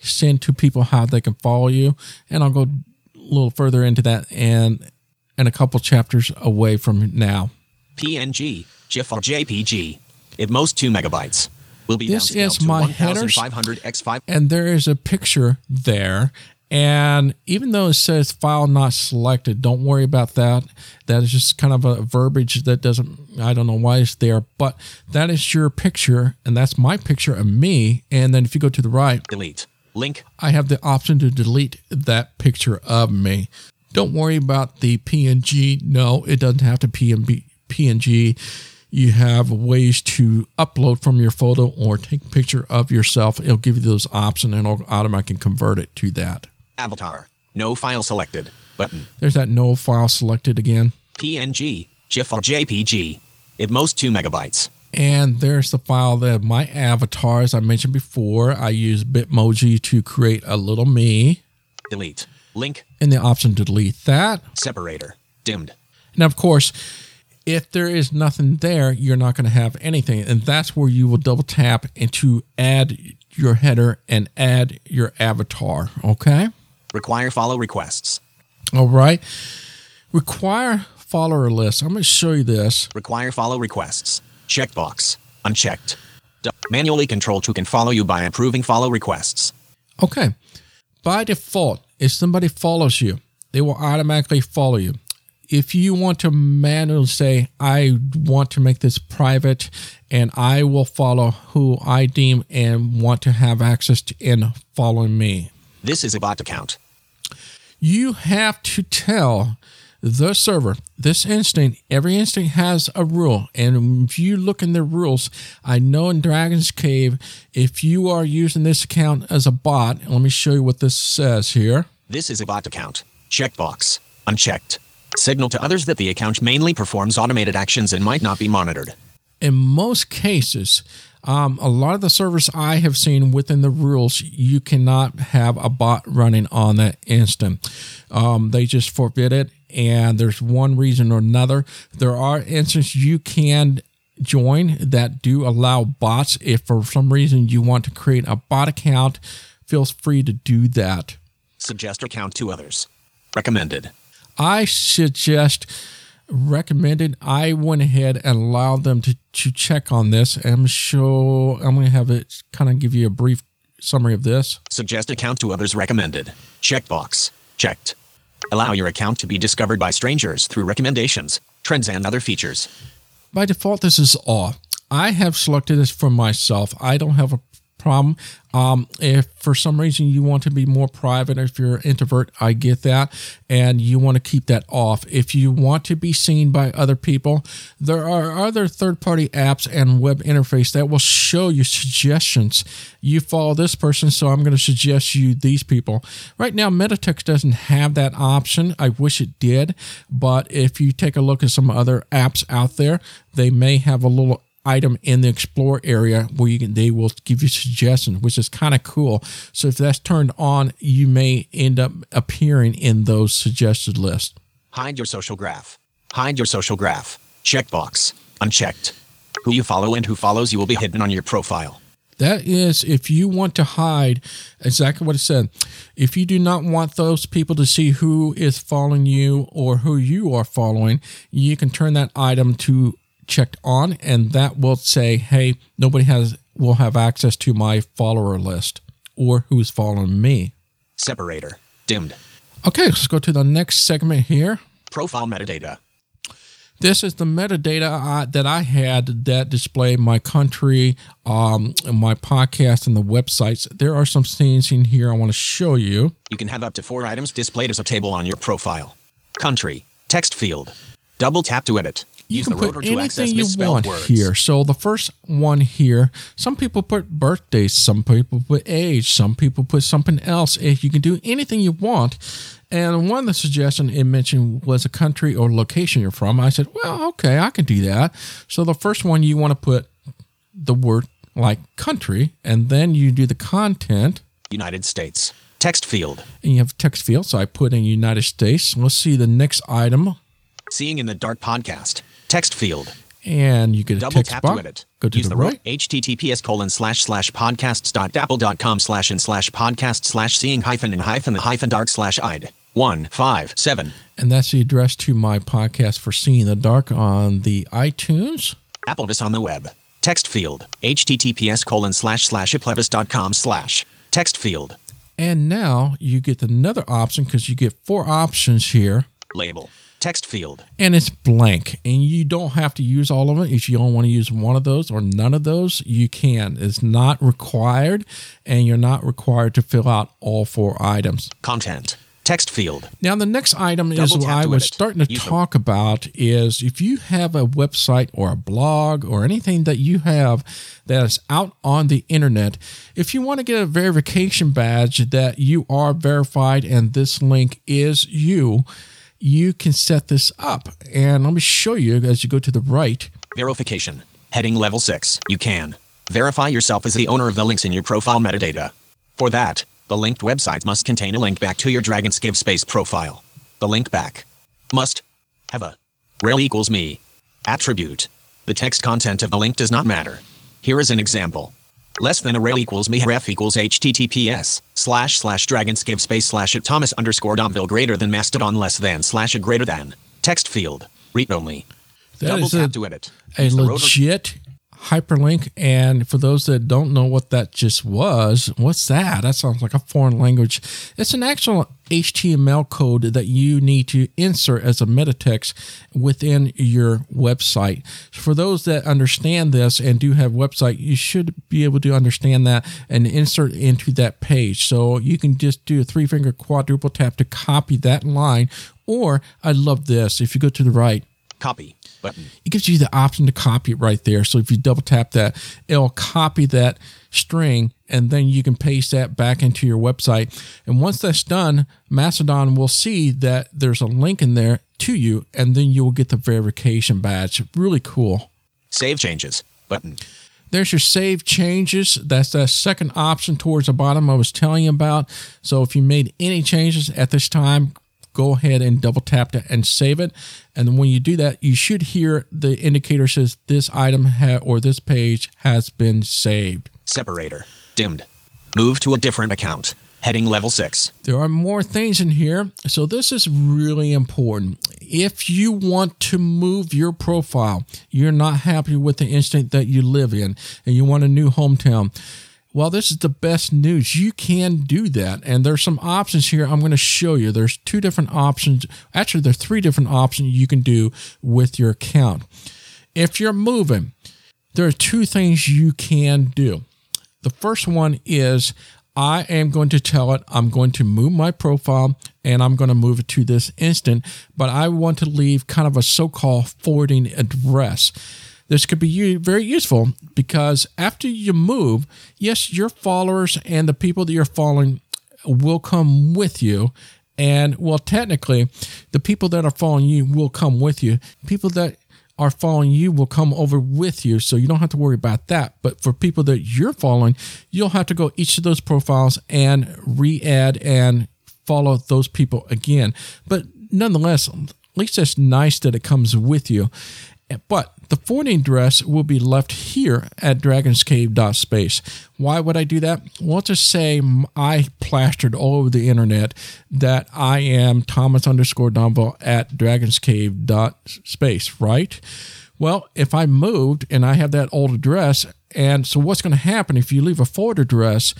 send to people how they can follow you. And I'll go a little further into that and, and a couple chapters away from now. PNG, GIF or JPG. At most 2 megabytes. Will be This is my headers. 1500 x5. and there is a picture there. And even though it says file not selected, don't worry about that. That is just kind of a verbiage that doesn't, I don't know why it's there, but that is your picture, and that's my picture of me. And then if you go to the right, Delete. Link. I have the option to delete that picture of me. Don't worry about the PNG. No, it doesn't have to PNB, PNG. You have ways to upload from your photo or take a picture of yourself. It'll give you those options and it'll automatically convert it to that. Avatar. No file selected. Button. There's that no file selected again. PNG, GIF or JPG. At most 2 megabytes. And there's the file that my avatar, as I mentioned before, I use Bitmoji to create a little me Delete. Link. and the option to delete that. Separator. Dimmed. Now, of course, if there is nothing there, you're not going to have anything. And that's where you will double tap and to add your header and add your avatar. Okay. Require follow requests. All right. Require follower list. I'm going to show you this. Require follow requests. Checkbox. Unchecked. D- manually control who can follow you by approving follow requests. Okay. By default, if somebody follows you, they will automatically follow you. If you want to manually say, I want to make this private and I will follow who I deem and want to have access to in following me, This is a bot account. You have to tell the server this instant every instant has a rule and if you look in the rules i know in dragon's cave if you are using this account as a bot let me show you what this says here This is a bot account. Checkbox. Unchecked. Signal to others that the account mainly performs automated actions and might not be monitored. in most cases, um, a lot of the servers I have seen within the rules, you cannot have a bot running on that instant. Um, they just forbid it, and there's one reason or another. There are instances you can join that do allow bots. If for some reason you want to create a bot account, feel free to do that. Suggest or account to others. Recommended. I suggest recommended. I went ahead and allowed them to, to check on this. I'm sure I'm going to have it kind of give you a brief summary of this. Suggest account to others recommended. Checkbox. Checked. Allow your account to be discovered by strangers through recommendations, trends, and other features. By default, this is off. I have selected this for myself. I don't have a problem. Um, if for some reason you want to be more private, if you're an introvert, I get that, and you want to keep that off. If you want to be seen by other people, there are other third-party apps and web interface that will show you suggestions. You follow this person, so I'm going to suggest you these people. Right now, Metatext doesn't have that option. I wish it did, but if you take a look at some other apps out there, they may have a little item in the explore area where you can they will give you suggestions which is kind of cool so if that's turned on you may end up appearing in those suggested lists Hide your social graph. Hide your social graph. Checkbox. Unchecked. Who you follow and who follows you will be hidden on your profile. that is if you want to hide exactly what it said if you do not want those people to see who is following you or who you are following you can turn that item to checked on and that will say hey nobody has will have access to my follower list or who's following me Separator. Dimmed. Okay, let's go to the next segment here. Profile metadata. This is the metadata I, that I had that display my country, um, my podcast, and the websites. There are some things in here I want to show you. You can have up to four items displayed as a table on your profile. country, text field. Double tap to edit. You Use can put anything you want words. here. So the first one here, some people put birthdays, some people put age, some people put something else. If you can do anything you want. And one of the suggestions it mentioned was a country or location you're from. I said, well, okay, I can do that. So the first one you want to put the word like country, and then you do the content. United States. Text field. and you have text field. So I put in United States. Let's see the next item, Seeing in the Dark podcast. Text field. and you get a Double text tap box. to edit. Go to Use the, the, right. https colon slash slash podcasts.apple.com slash and slash podcast slash seeing hyphen and hyphen the hyphen dark slash id. One five seven. and that's the address to my podcast for Seeing the Dark on the iTunes. Applevis on the web. Text field. https colon slash slash applevis.com slash. Text field. And now you get another option because you get four options here, Label. Text field. and it's blank. And you don't have to use all of it. If you don't want to use one of those or none of those, you can. It's not required, and you're not required to fill out all four items. Content. Text field. Now, the next item is Double what I was edit. starting to Use talk about is if you have a website or a blog or anything that you have that is out on the internet, if you want to get a verification badge that you are verified and this link is you, you can set this up. And let me show you as you go to the right. Verification. Heading level 6. You can verify yourself as the owner of the links in your profile metadata. For that, the linked website must contain a link back to your Dragonscave space profile. The link back must have a rel equals me attribute. The text content of the link does not matter. Here is an example. Less than a rel equals me ref equals https slash slash dragonscave space slash at thomas underscore domville greater than mastodon less than slash a greater than. Text field read only. That double is a, tap to edit. a Use the rotor- legit hyperlink. And for those that don't know what that just was, what's that? That sounds like a foreign language. It's an actual HTML code that you need to insert as a meta text within your website. For those that understand this and do have website, you should be able to understand that and insert into that page. So you can just do a three finger quadruple tap to copy that line. Or I love this. If you go to the right, copy button it gives you the option to copy it right there. So if you double tap that, it'll copy that string and then you can paste that back into your website. And once that's done, Mastodon will see that there's a link in there to you and then you'll get the verification badge. Really cool. save changes button There's your save changes. That's that second option towards the bottom I was telling you about. So if you made any changes at this time, go ahead and double tap that and save it. And when you do that, you should hear the indicator says this item ha- or this page has been saved. separator dimmed move to a different account heading level 6 There are more things in here. So this is really important. If you want to move your profile, you're not happy with the instant that you live in and you want a new hometown. Well, this is the best news. You can do that. And there's some options here I'm going to show you. There's two different options. Actually, there's three different options you can do with your account. If you're moving, there are two things you can do. The first one is I am going to tell it I'm going to move my profile and I'm going to move it to this instant, but I want to leave kind of a so called forwarding address. This could be very useful because after you move, yes, your followers and the people that you're following will come with you. And well, technically, the people that are following you will come with you. People that are following you will come over with you. So you don't have to worry about that. But for people that you're following, you'll have to go each of those profiles and re add and follow those people again. But nonetheless, at least it's nice that it comes with you. But the forwarding address will be left here at dragonscave.space. Why would I do that? Well, let's just say I plastered all over the internet that I am Thomas underscore Domville at dragonscave.space, right? Well, if I moved and I have that old address, and so what's going to happen if you leave a forward address?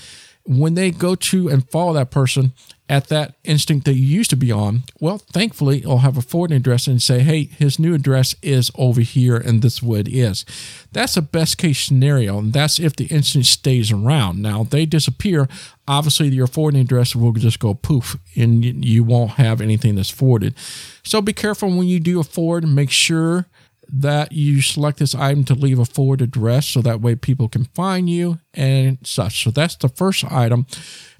When they go to and follow that person at that instinct that you used to be on, well, thankfully, it'll have a forwarding address and say, hey, his new address is over here and this is what it is. That's a best case scenario. And that's if the instant stays around. Now, they disappear, obviously your forwarding address will just go poof and you won't have anything that's forwarded. So be careful when you do a forward. Make sure that you select this item to leave a forward address so that way people can find you and such. So that's the first item.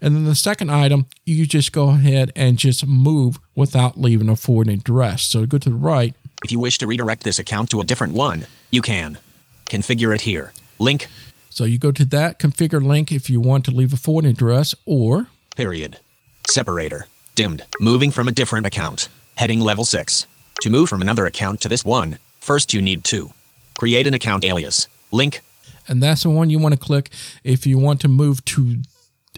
And then the second item, you just go ahead and just move without leaving a forward address. So go to the right. If you wish to redirect this account to a different one, you can. Configure it here. Link, So you go to that configure link if you want to leave a forward address or period. Separator. Dimmed. Moving from a different account. Heading level 6. To move from another account to this one, first you need to create an account alias. Link, and that's the one you want to click if you want to move to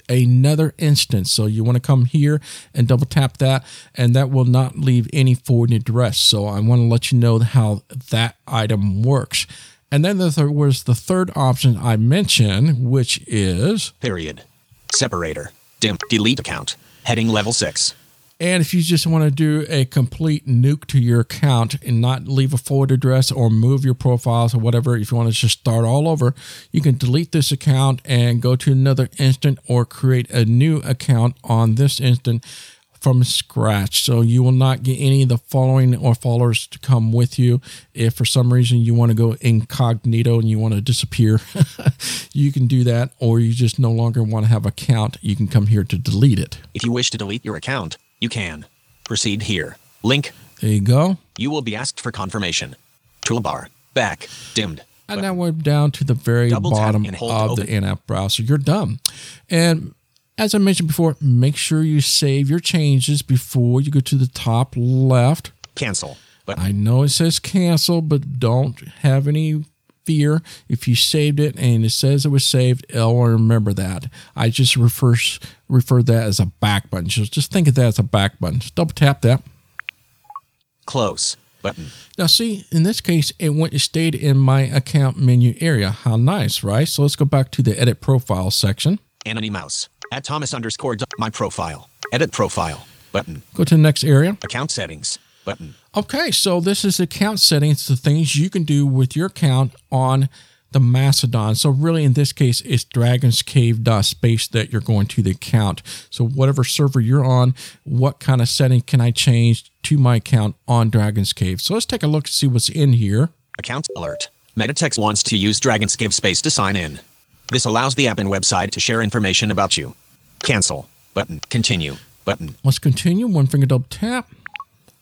another instance. So you want to come here and double tap that, and that will not leave any forward address. So I want to let you know how that item works. And then there was the third option I mentioned, which is, period. Separator. Dim. Delete account. Heading level 6. And if you just want to do a complete nuke to your account and not leave a forward address or move your profiles or whatever, if you want to just start all over, you can delete this account and go to another instant or create a new account on this instant from scratch. So you will not get any of the following or followers to come with you. If for some reason you want to go incognito and you want to disappear, (laughs) you can do that. Or you just no longer want to have account, you can come here to delete it. If you wish to delete your account, you can. Proceed here. Link, There you go. you will be asked for confirmation. Toolbar. Back. Dimmed. And now we're down to the very Double bottom and hold to of the in-app browser. You're done. And as I mentioned before, make sure you save your changes before you go to the top left. Cancel. But I know it says cancel, but don't have any fear. If you saved it and it says it was saved, it'll remember that. I just refer refer that as a back button. So just think of that as a back button. Just double tap that. close. Button. Now, see, in this case, it went it stayed in my account menu area. How nice, right? So let's go back to the edit profile section. Anony Mouse. At Thomas underscore my profile. Edit profile. Button. Go to the next area. Account settings. Button. Okay, so this is account settings, the things you can do with your account on the Mastodon. So really, in this case, it's Dragon's Cave space that you're going to the account. So whatever server you're on, what kind of setting can I change to my account on Dragon's Cave? So let's take a look and see what's in here. Account alert. Metatext wants to use Dragon's Cave Space to sign in. This allows the app and website to share information about you. Cancel. Button. Continue. Button. Let's continue. One finger double tap.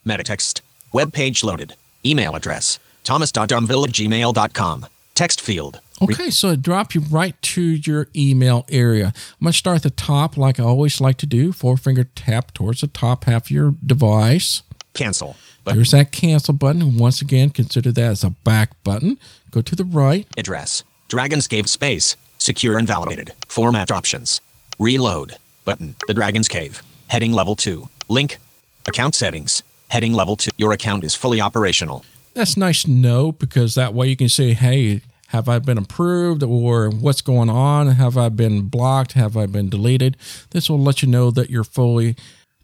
Metatext. Web page loaded. Email address. thomas.domville at gmail.com. Text field. Okay, so it dropped you right to your email area. I'm going to start at the top, like I always like to do. Four finger tap towards the top half of your device. cancel. Button. There's that cancel button. And once again, consider that as a back button. Go to the right. Address. Dragon's Cave Space. Secure and validated. Format options. Reload. Button. The Dragon's Cave. Heading level 2. Link. Account settings. Heading level 2. Your account is fully operational. That's nice to know because that way you can say, hey, have I been approved or what's going on? Have I been blocked? Have I been deleted? This will let you know that you're fully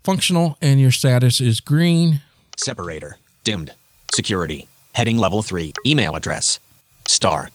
functional and your status is green. Separator. Dimmed. Security. Heading level 3. Email address. Star.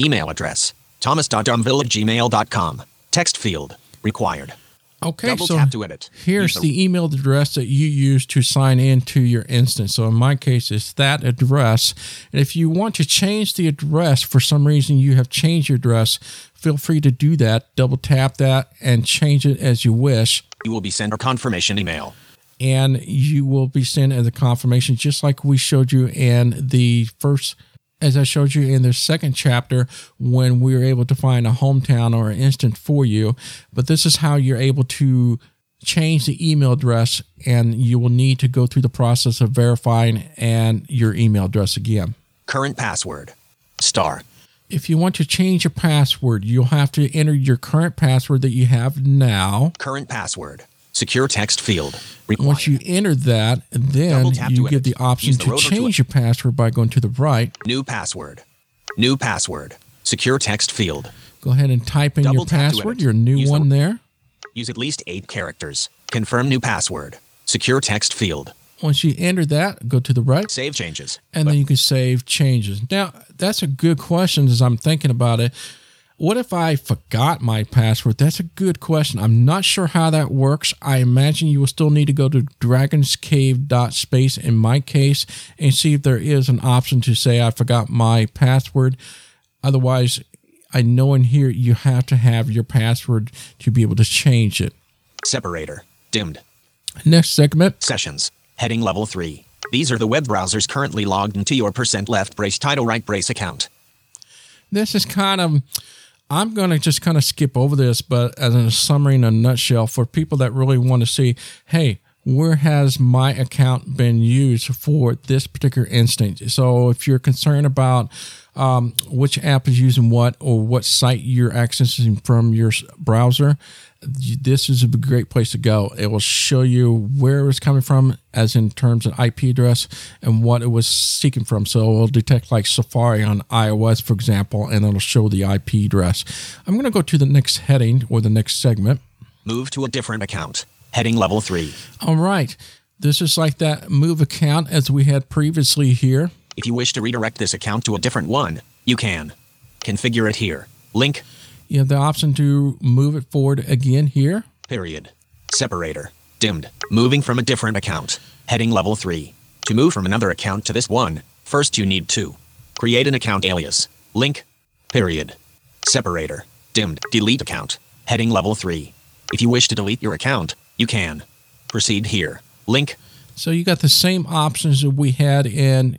Email address. thomas.domville at gmail.com. Text field. Required. Okay, Double so tap to edit. here's the- the email address that you use to sign into your instance. So in my case, it's that address. And if you want to change the address for some reason, you have changed your address, feel free to do that. Double tap that and change it as you wish. You will be sent a confirmation email. and you will be sent as a confirmation, just like we showed you in the first, as I showed you in the second chapter, when we were able to find a hometown or an instant for you. But this is how you're able to change the email address, and you will need to go through the process of verifying and your email address again. Current password. Star. If you want to change your password, you'll have to enter your current password that you have now. Current password. Secure text field. Required. Once you enter that, then you get the option the to rotor to change your password by going to the right. New password. New password. Secure text field. Go ahead and type in Double your password, your new Use the- one there. Use at least eight characters. Confirm new password. Secure text field. Once you enter that, go to the right, Save changes. and then you can save changes. Now, that's a good question as I'm thinking about it. What if I forgot my password? That's a good question. I'm not sure how that works. I imagine you will still need to go to dragonscave.space in my case and see if there is an option to say I forgot my password. Otherwise, I know in here you have to have your password to be able to change it. Separator. Dimmed. Next segment. Sessions. Heading level 3. These are the web browsers currently logged into your percent left brace title right brace account. this is kind of i'm going to just kind of skip over this but as a summary in a nutshell for people that really want to see hey where has my account been used for this particular instance? So if you're concerned about um, which app is using what or what site you're accessing from your browser this is a great place to go. It will show you where it was coming from, as in terms of IP address and what it was seeking from. So it will detect like Safari on iOS, for example, and it'll show the IP address. I'm going to go to the next heading or the next segment. Move to a different account. Heading level 3. All right. This is like that move account as we had previously here. If you wish to redirect this account to a different one, you can. Configure it here. Link. You have the option to move it forward again here. Period. Separator. Dimmed. Moving from a different account. Heading level 3. To move from another account to this one, first you need to create an account alias. Link. Period. Separator. Dimmed. Delete account. Heading level 3. If you wish to delete your account, you can. Proceed here. Link. So you got the same options that we had in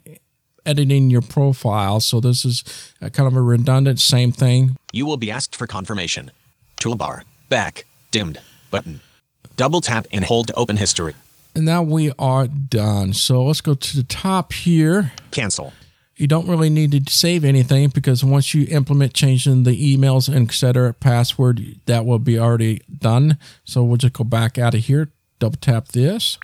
editing your profile. So this is a kind of a redundant same thing. You will be asked for confirmation. Toolbar. Back. Dimmed. Button. Double tap and hold to open history. And now we are done. So let's go to the top here. Cancel. You don't really need to save anything because once you implement changing the emails and etc. password, that will be already done. So we'll just go back out of here, double tap this.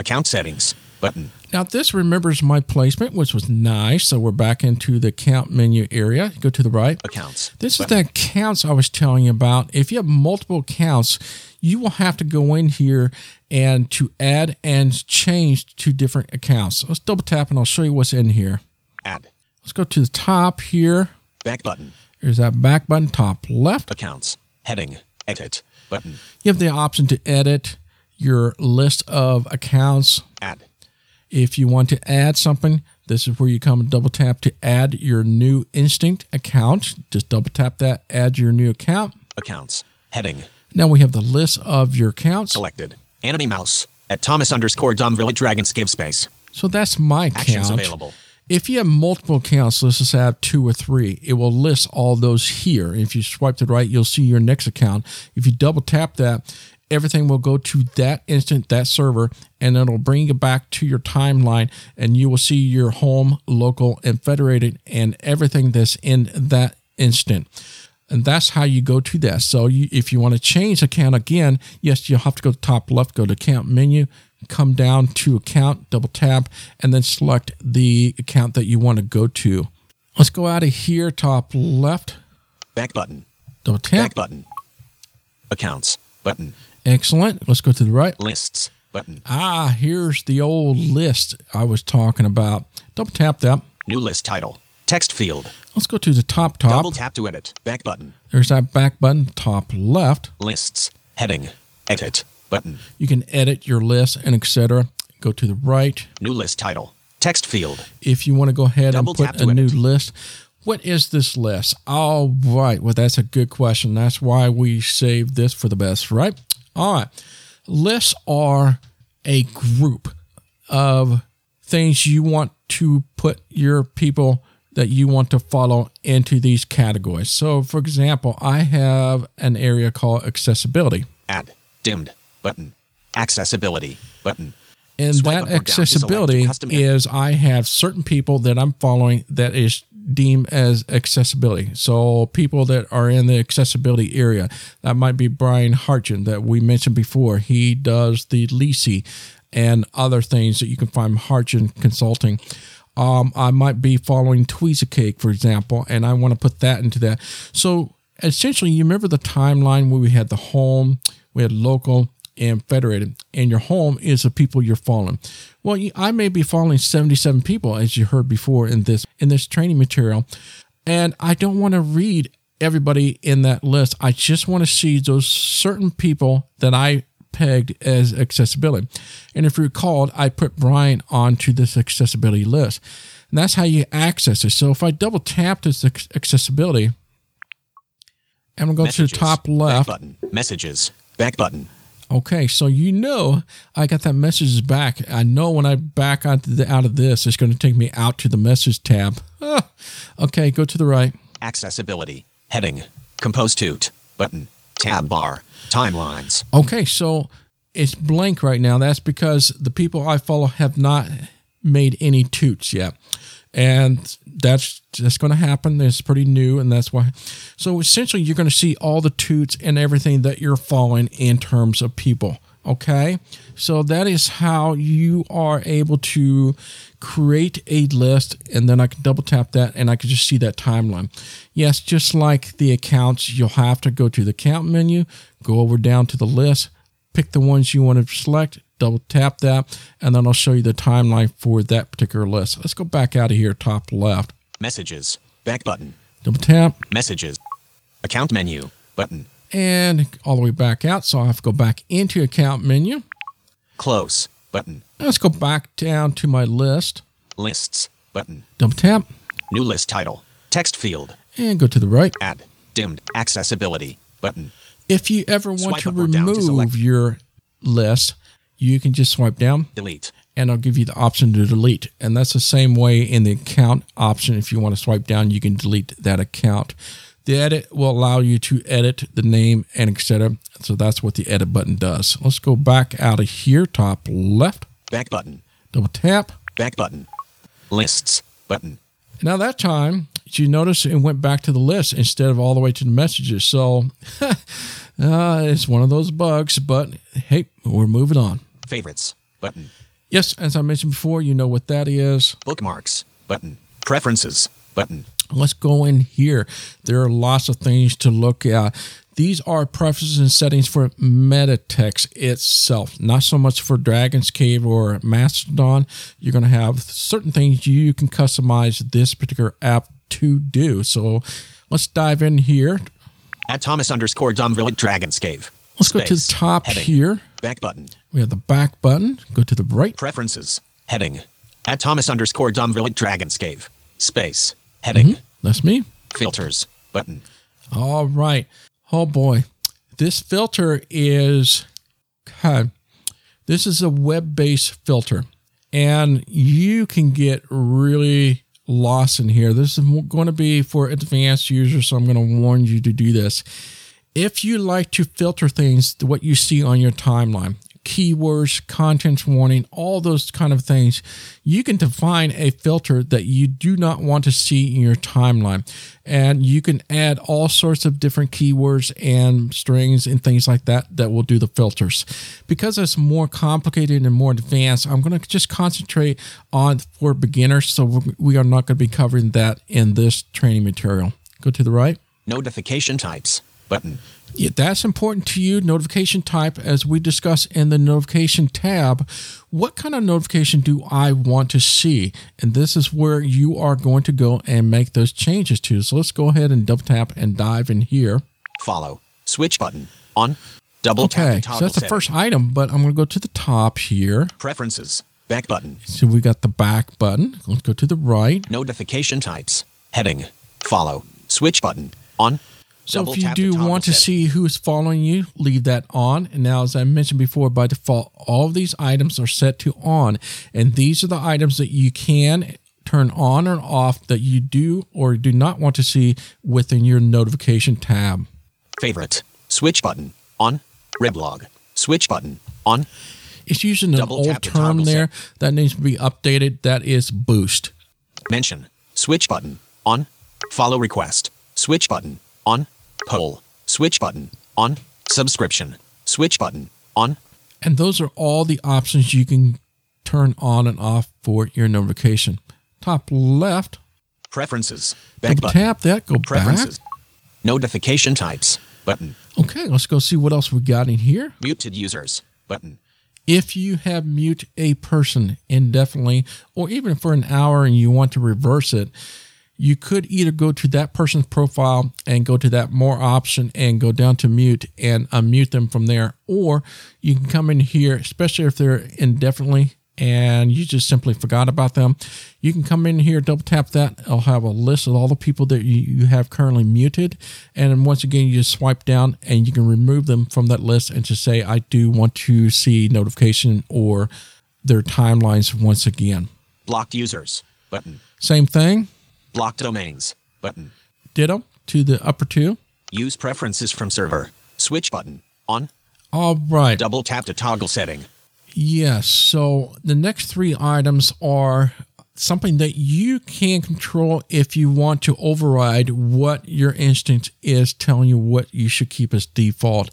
Account settings. Button. Now this remembers my placement, which was nice. So we're back into the account menu area. Go to the right. Accounts. This is the accounts I was telling you about. If you have multiple accounts, you will have to go in here and to add and change to different accounts. Let's double tap and I'll show you what's in here. Add. Let's go to the top here. Back button. There's that back button, top left. Accounts. Heading. Edit. Button. You have the option to edit your list of accounts. Add. If you want to add something, this is where you come and double tap to add your new Instinct account. Just double tap that, add your new account. Accounts. Heading. Now we have the list of your accounts. Selected. Anony Mouse. At Thomas underscore Domville Dragons give space. So that's my account. Actions available. If you have multiple accounts, let's just have two or three, it will list all those here. If you swipe to the right, you'll see your next account. If you double tap that, everything will go to that instant, that server, and it'll bring you back to your timeline, and you will see your home, local, and federated, and everything that's in that instant. And that's how you go to that. So you, if you want to change account again, yes, you'll have to go to top left, go to account menu, come down to account, double tap, and then select the account that you want to go to. Let's go out of here, top left, Back button. double tap. Back button. Accounts. Button. Excellent. Let's go to the right. Lists. Button. Ah, here's the old list I was talking about. Double tap that. New list title. Text field. Let's go to the top top. Double tap to edit. Back button. There's that back button, top left. Lists. Heading. Edit. Button. You can edit your list and etc. Go to the right. New list title. Text field. if you want to go ahead Double and put a to new edit. list. What is this list? All right. Well, that's a good question. That's why we saved this for the best, right? All right. Lists are a group of things you want to put your people that you want to follow into these categories. So, for example, I have an area called accessibility. Add. Dimmed. Button. Accessibility. Button. And Swipe that up or down to select accessibility edit. is I have certain people that I'm following that is deemed as accessibility. So people that are in the accessibility area, that might be Brian Hartgen that we mentioned before. He does the Leasey and other things that you can find Hartgen Consulting. um, I might be following TweeseCake, for example, and I want to put that into that. So essentially, you remember the timeline where we had the home, we had local, and federated, and your home is the people you're following. Well, I may be following 77 people, as you heard before in this in this training material, and I don't want to read everybody in that list. I just want to see those certain people that I pegged as accessibility. And if you recall, I put Brian onto this accessibility list. And that's how you access it. So if I double tap this accessibility, I'm going to go Messages, to the top left. Back button. Messages. Back button. Okay, so you know I got that messages back. I know when I back out, the, out of this, it's going to take me out to the message tab. Ah, okay, go to the right. Accessibility. Heading. Compose toot. Button. Tab bar. Timelines. Okay, so it's blank right now. That's because the people I follow have not made any toots yet. And that's that's going to happen. It's pretty new, and that's why. So essentially, you're going to see all the toots and everything that you're following in terms of people. Okay, so that is how you are able to create a list, and then I can double tap that, and I can just see that timeline. Yes, just like the accounts, you'll have to go to the account menu, go over down to the list, pick the ones you want to select, double tap that, and then I'll show you the timeline for that particular list. Let's go back out of here, top left. Messages, back button. Double tap. Messages, account menu, button. And all the way back out, so I have to go back into account menu. Close, button. Let's go back down to my list. Lists, button. Double tap. New list title, text field. And go to the right. Add, dimmed, accessibility, button. If you ever want Swipe to remove to your list, you can just swipe down, delete, and I'll give you the option to delete. And that's the same way in the account option. If you want to swipe down, you can delete that account. The edit will allow you to edit the name and etc. So that's what the edit button does. Let's go back out of here, top left. Back button. Double tap. Back button. Lists button. Now that time, you notice it went back to the list instead of all the way to the messages. So (laughs) uh, it's one of those bugs, but hey, we're moving on. Favorites button. Yes, as I mentioned before, you know what that is. Bookmarks button. Preferences button. Let's go in here. There are lots of things to look at. These are preferences and settings for MetaText itself, not so much for Dragon's Cave or Mastodon. You're going to have certain things you can customize this particular app to do. So let's dive in here. At Thomas underscore at Dragon's Cave. Let's Space. go to the top Heading. here. Back button. We have the back button. Go to the right. Preferences. Heading. At Thomas underscore Domville at Dragon's Cave. Space. Heading. Mm-hmm. That's me. Filters. Button. All right. Oh boy. This filter is God, this is a web-based filter. And you can get really lost in here. This is going to be for advanced users, so I'm going to warn you to do this. If you like to filter things, what you see on your timeline, keywords, content warning, all those kind of things, you can define a filter that you do not want to see in your timeline. And you can add all sorts of different keywords and strings and things like that that will do the filters. Because it's more complicated and more advanced, I'm going to just concentrate on for beginners. So we are not going to be covering that in this training material. Go to the right. Notification types button. Yeah, that's important to you. Notification type, as we discuss in the notification tab, what kind of notification do I want to see? And this is where you are going to go and make those changes to. So let's go ahead and double tap and dive in here. Follow. Switch button. On. Double okay, tap. Okay, so that's the first item, but I'm going to go to the top here. Preferences. Back button. So we got the back button. Let's go to the right. Notification types. Heading. Follow. Switch button. On. So if you do want to see who's following you, leave that on. And now, as I mentioned before, by default, all of these items are set to on. And these are the items that you can turn on or off that you do or do not want to see within your notification tab. Favorite. Switch button. On. Reblog. Switch button. On. It's using an Double old term there set. that needs to be updated. That is boost. Mention. Switch button. On. Follow request. Switch button. On poll, switch button, on, subscription, switch button, on. And those are all the options you can turn on and off for your notification. top left, Preferences. Back button. tap that, go Preferences. back. Notification types. Button. Okay, let's go see what else we got in here. Muted users. Button. if you have mute a person indefinitely or even for an hour and you want to reverse it you could either go to that person's profile and go to that more option and go down to mute and unmute them from there or you can come in here especially if they're indefinitely and you just simply forgot about them. You can come in here double tap that. It'll have a list of all the people that you, you have currently muted. And then once again you just swipe down and you can remove them from that list and just say i do want to see notification or their timelines once again. Blocked users. Button. same thing Blocked domains. Button. ditto to the upper two Use preferences from server. Switch button. On. all right Double tap to toggle setting. Yes. So the next three items are something that you can control if you want to override what your instance is telling you what you should keep as default.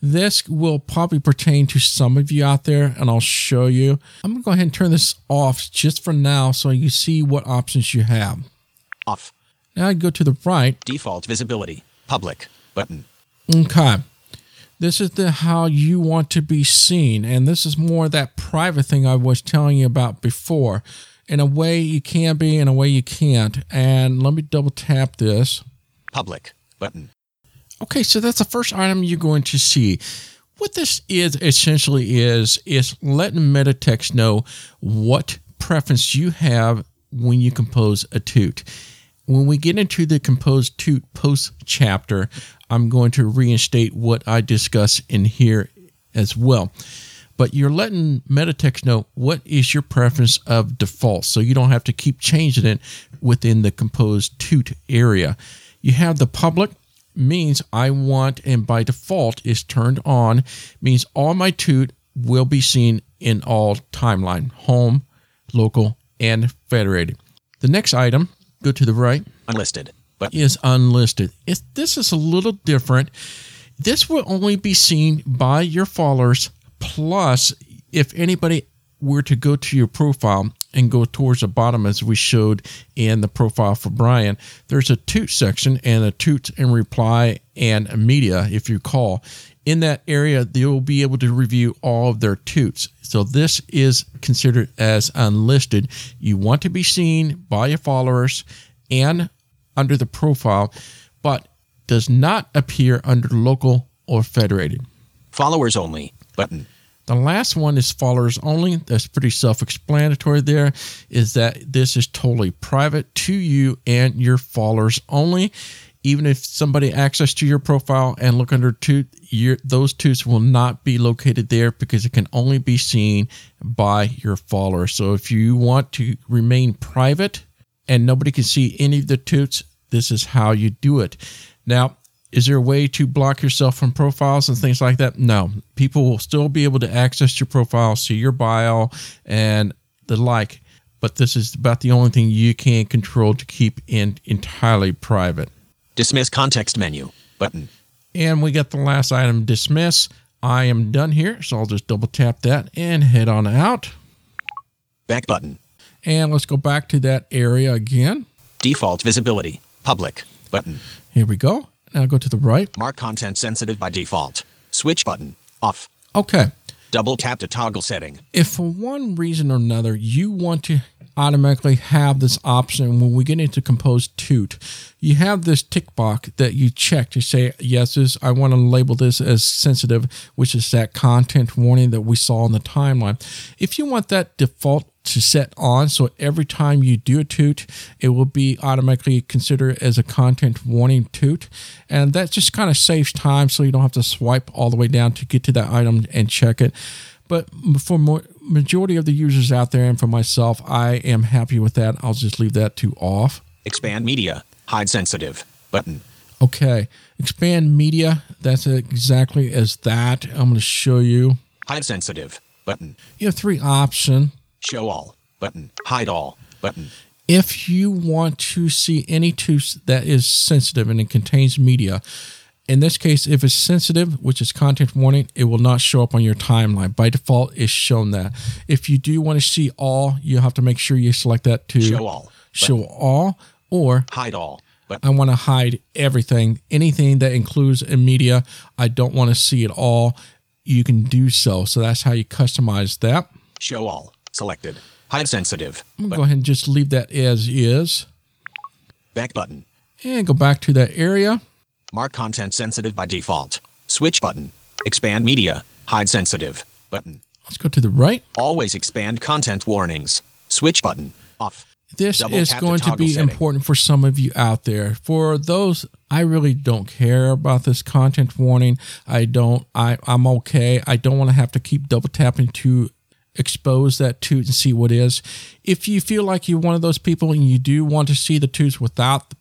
This will probably pertain to some of you out there, and I'll show you. I'm going to go ahead and turn this off just for now so you see what options you have. Off. Now I go to the right. Default visibility. Public. Button. Okay. This is the how you want to be seen, and this is more that private thing I was telling you about before. In a way you can be, in a way you can't. And let me double tap this. Public. Button. Okay, so that's the first item you're going to see. What this is essentially is is letting Metatext know what preference you have when you compose a toot. When we get into the compose toot post chapter, I'm going to reinstate what I discuss in here as well. But you're letting Metatext know what is your preference of default, so you don't have to keep changing it within the compose toot area. You have the public means I want, and by default is turned on, means all my toot will be seen in all timeline, home, local, and federated. The next item, go to the right, Unlisted. But is unlisted. If this is a little different, this will only be seen by your followers. Plus, if anybody were to go to your profile and go towards the bottom, as we showed in the profile for Brian, there's a toot section and a toot and reply and media, if you call. In that area, they will be able to review all of their toots. So this is considered as unlisted. You want to be seen by your followers and under the profile, but does not appear under local or federated. Followers only. Button. The last one is followers only. That's pretty self explanatory there, is that this is totally private to you and your followers only. Even if somebody access to your profile and look under toot, your, those toots will not be located there because it can only be seen by your follower. So if you want to remain private and nobody can see any of the toots, this is how you do it. Now, is there a way to block yourself from profiles and things like that? No. People will still be able to access your profile, see your bio, and the like. But this is about the only thing you can control to keep in entirely private. Dismiss context menu. Button. And we got the last item dismiss. I am done here, so I'll just double tap that and head on out. Back button. And let's go back to that area again. Default visibility. Public. Button. Here we go. Now go to the right. Mark content sensitive by default. Switch button. Off. Okay. Double tap to toggle setting. if for one reason or another you want to automatically have this option when we get into compose toot. You have this tick box that you check to say yes this i want to label this as sensitive which is that content warning that we saw on the timeline. If you want that default to set on so every time you do a toot it will be automatically considered as a content warning toot. And that just kind of saves time so you don't have to swipe all the way down to get to that item and check it but for more, majority of the users out there and for myself i am happy with that i'll just leave that to off Expand media. Hide sensitive. Button. okay expand media that's exactly as that i'm going to show you Hide sensitive. Button. you have three options Show all. Button. Hide all. Button. if you want to see any toot that is sensitive and it contains media In this case, if it's sensitive, which is content warning, it will not show up on your timeline. By default, it's shown that. If you do want to see all, you have to make sure you select that to Show all. show all, or Hide all. But I want to hide everything, anything that includes a media. I don't want to see it all. You can do so. So that's how you customize that. show all. Selected. Hide sensitive. I'm gonna go ahead and just leave that as is back button. and go back to that area. Mark content sensitive by default. Switch button. Expand media. Hide sensitive. Button. Let's go to the right. Always expand content warnings. Switch button. Off. This Double is tap to going to be setting. important for some of you out there. For those, I really don't care about this content warning. I don't. I I'm okay. I don't want to have to keep double tapping to expose that toot and see what is. If you feel like you're one of those people and you do want to see the toots without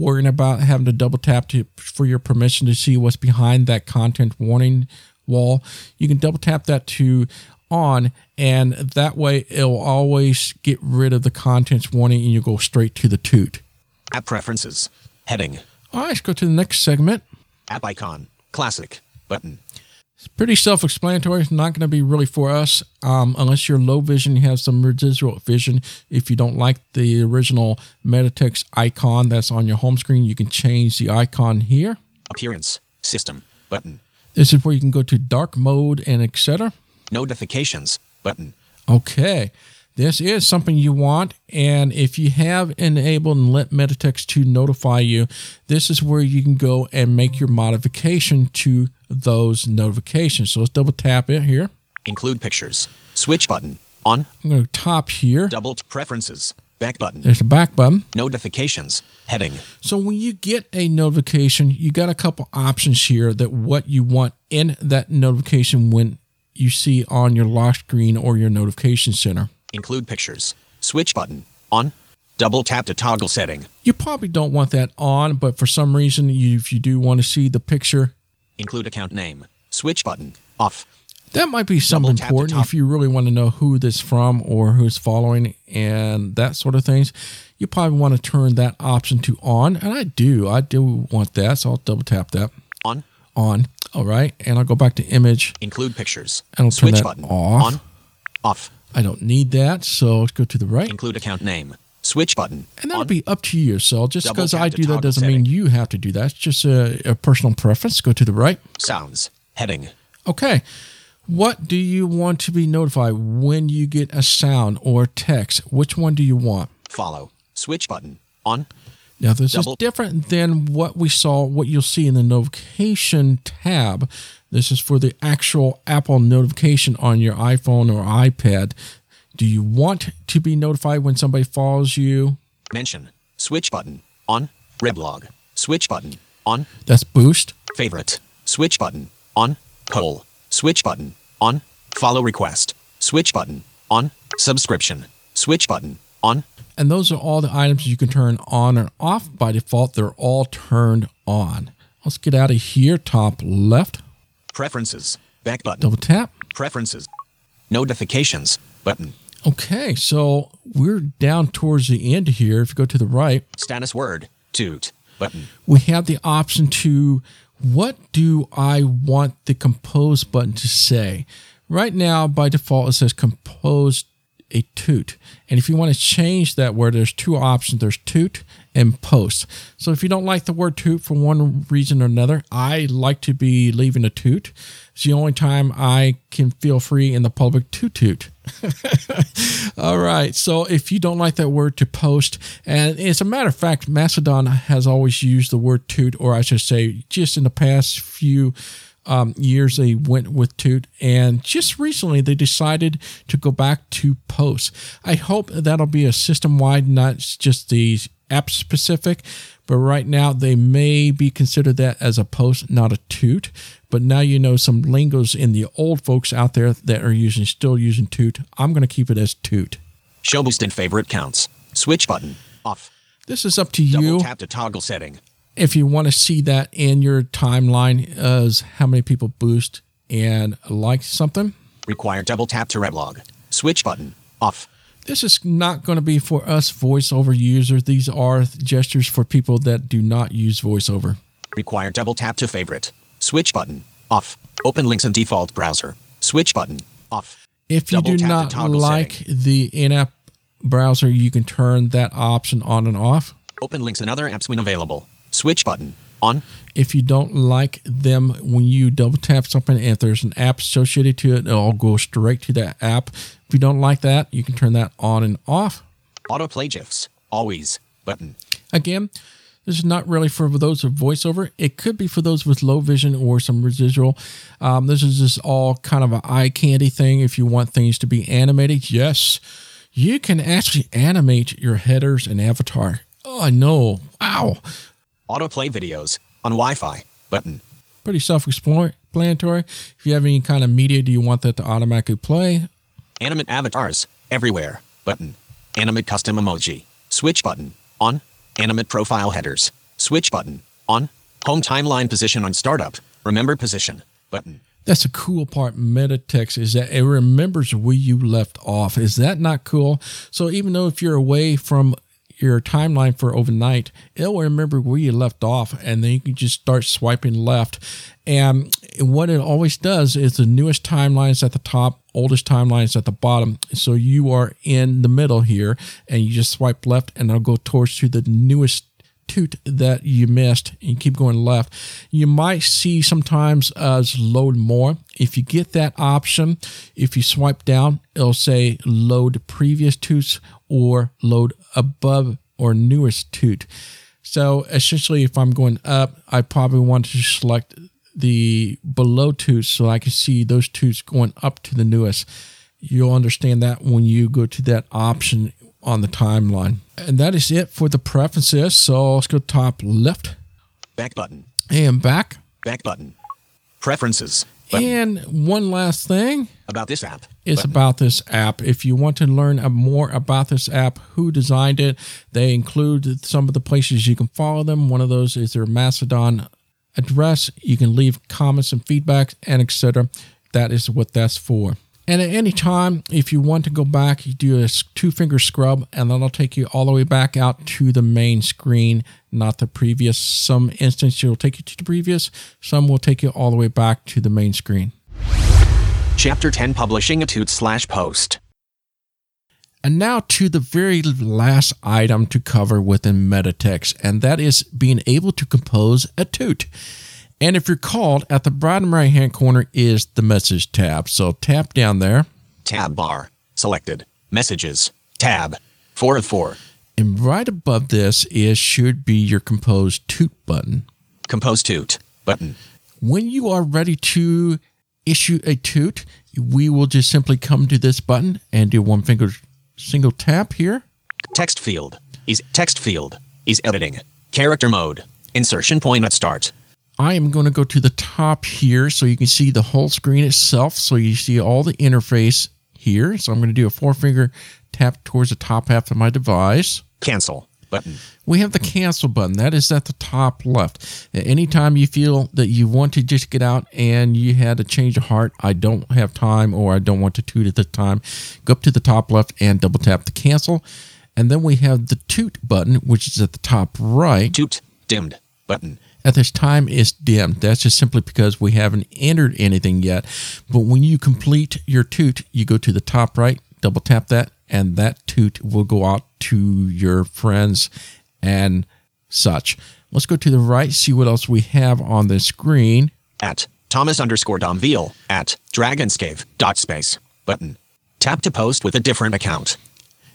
worrying about having to double tap to for your permission to see what's behind that content warning wall, you can double tap that to on and that way it'll always get rid of the contents warning and you go straight to the toot. App preferences. Heading. All right, let's go to the next segment. App icon. Classic. Button. It's pretty self-explanatory. It's not going to be really for us um, unless you're low vision. You have some residual vision. If you don't like the original Metatext icon that's on your home screen, you can change the icon here. Appearance. System. Button. This is where you can go to dark mode and etc. Notifications. Button. Okay. This is something you want. And if you have enabled and let Metatext to notify you, this is where you can go and make your modification to those notifications. So let's double tap it here. Include pictures. Switch button. On. I'm going to top here. Double preferences. Back button. There's a back button. Notifications. Heading. So when you get a notification, you got a couple options here that what you want in that notification when you see on your lock screen or your notification center. Include pictures. Switch button. On. Double tap to toggle setting. You probably don't want that on, but for some reason, you, if you do want to see the picture, Include account name. Switch button. Off. that might be something important if you really want to know who this from or who's following and that sort of things. You probably want to turn that option to on, and I do. I do want that, so I'll double tap that On. on. All right, and I'll go back to image. Include pictures. And I'll turn Switch that button. off. On. Off. I don't need that, so let's go to the right. Include account name. Switch button. And that'll On. be up to you. So just because I do that doesn't mean you have to do that. It's just a, a personal preference. Go to the right. Sounds. Heading. Okay. What do you want to be notified when you get a sound or text? Which one do you want? Follow. Switch button. On. Now, this Double- is different than what we saw, what you'll see in the notification tab. This is for the actual Apple notification on your iPhone or iPad. Do you want to be notified when somebody follows you? Mention. Switch button. On. Reblog. Switch button. On. That's boost. Favorite. Switch button. On. Poll. Switch button. On. Follow request. Switch button. On. Subscription. Switch button. On. And those are all the items you can turn on or off. By default, they're all turned on. Let's get out of here. Top left. Preferences. Back button. Double tap. Preferences. Notifications. Button. Okay, so we're down towards the end here. If you go to the right, Status word. Toot. Button. we have the option to what do I want the compose button to say? Right now, by default, it says compose a toot. And if you want to change that word, there's two options there's toot and post. So if you don't like the word toot for one reason or another, I like to be leaving a toot. It's the only time I can feel free in the public to toot. (laughs) All right. So if you don't like that word to post, and as a matter of fact, Mastodon has always used the word toot, or I should say, just in the past few um, years, they went with toot. And just recently, they decided to go back to post. I hope that'll be a system wide, not just the app specific. But right now, they may be considered that as a post, not a toot. But now you know some lingos in the old folks out there that are using still using toot. I'm going to keep it as toot. Show boost and favorite counts. Switch button. Off. This is up to Double you tap to toggle setting. if you want to see that in your timeline as how many people boost and like something. Require double tap to reblog. Switch button. Off. This is not going to be for us voiceover users. These are gestures for people that do not use voiceover. Require double tap to favorite. Switch button. Off. Open links in default browser. Switch button. Off. If you Double do not like setting. the in-app browser, you can turn that option on and off. Open links in other apps when available. Switch button. On. If you don't like them when you double tap something, if there's an app associated to it, it'll go straight to that app. If you don't like that, you can turn that on and off. Autoplay GIFs. Always. Button. Again, this is not really for those with voiceover. It could be for those with low vision or some residual. Um, this is just all kind of an eye candy thing. If you want things to be animated, yes, you can actually animate your headers and avatar. Oh, I know. Wow. Autoplay videos. On Wi Fi. Button. Pretty self explanatory. If you have any kind of media, do you want that to automatically play? Animate avatars. Everywhere. Button. Animate custom emoji. Switch button. On. Animate profile headers. Switch button. On. Home timeline position on startup. Remember position. Button. That's the cool part. Meta text is that it remembers where you left off. Is that not cool? So even though if you're away from your timeline for overnight, it'll remember where you left off, and then you can just start swiping left. And what it always does is the newest timeline is at the top, oldest timeline is at the bottom. So you are in the middle here, and you just swipe left, and it'll go towards to the newest toot that you missed and keep going left. You might see sometimes as load more. If you get that option, if you swipe down, it'll say load previous toots or load above or newest toot. So essentially, if I'm going up, I probably want to select the below toots so I can see those toots going up to the newest. You'll understand that when you go to that option on the timeline. And that is it for the preferences. So let's go top left Back button. and back. Back button. Preferences. Button. And one last thing About this app. Is Button. about this app. If you want to learn more about this app, who designed it, they include some of the places you can follow them. One of those is their Mastodon address. You can leave comments and feedback and etc. That is what that's for. And at any time, if you want to go back, you do a two finger scrub, and that'll take you all the way back out to the main screen, not the previous. Some instance it'll take you to the previous, some will take you all the way back to the main screen. Chapter 10 Publishing a toot slash post. And now to the very last item to cover within Metatext, and that is being able to compose a toot. And if you're called, at the bottom right hand corner is the message tab. So tap down there, Tab bar. Selected. Messages. Tab. 4 of 4. and right above this is should be your compose toot button. Compose toot. Button. When you are ready to issue a toot, we will just simply come to this button and do one finger single tap here. Text field. Is text field. Is editing. Character mode. Insertion point at start. I am going to go to the top here so you can see the whole screen itself. So you see all the interface here. So I'm going to do a four finger tap towards the top half of my device. Cancel. Button. We have the cancel button. That is at the top left. Anytime you feel that you want to just get out and you had a change of heart, I don't have time or I don't want to toot at the time, go up to the top left and double tap the cancel. And then we have the toot button, which is at the top right. Toot. Dimmed. Button. At this time, it's dimmed. That's just simply because we haven't entered anything yet. But when you complete your toot, you go to the top right, double tap that, and that toot will go out to your friends and such. Let's go to the right, see what else we have on the screen. At Thomas underscore Domville. At Dragonscave. Dot space. Button. Tap to post with a different account.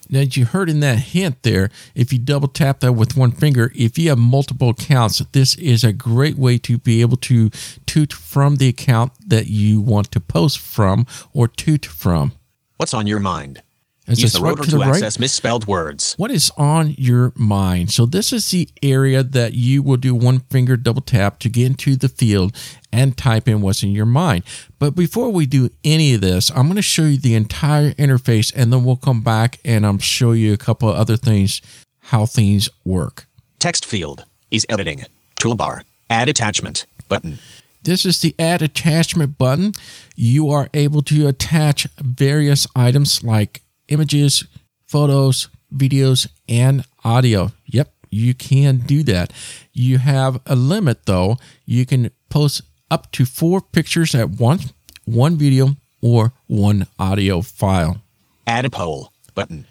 Now, as you heard in that hint there, if you double tap that with one finger, if you have multiple accounts, this is a great way to be able to toot from the account that you want to post from or toot from. What's on your mind? As Use the rotor to to, right, access misspelled words. what is on your mind? So this is the area that you will do one finger double tap to get into the field and type in what's in your mind. But before we do any of this, I'm going to show you the entire interface and then we'll come back and I'm show you a couple of other things how things work. Text field. Is editing. Toolbar. Add attachment. Button. This is the add attachment button. You are able to attach various items like images, photos, videos, and audio. Yep, You can do that. You have a limit though. You can post up to four pictures at once, one video, or one audio file. Add a poll button.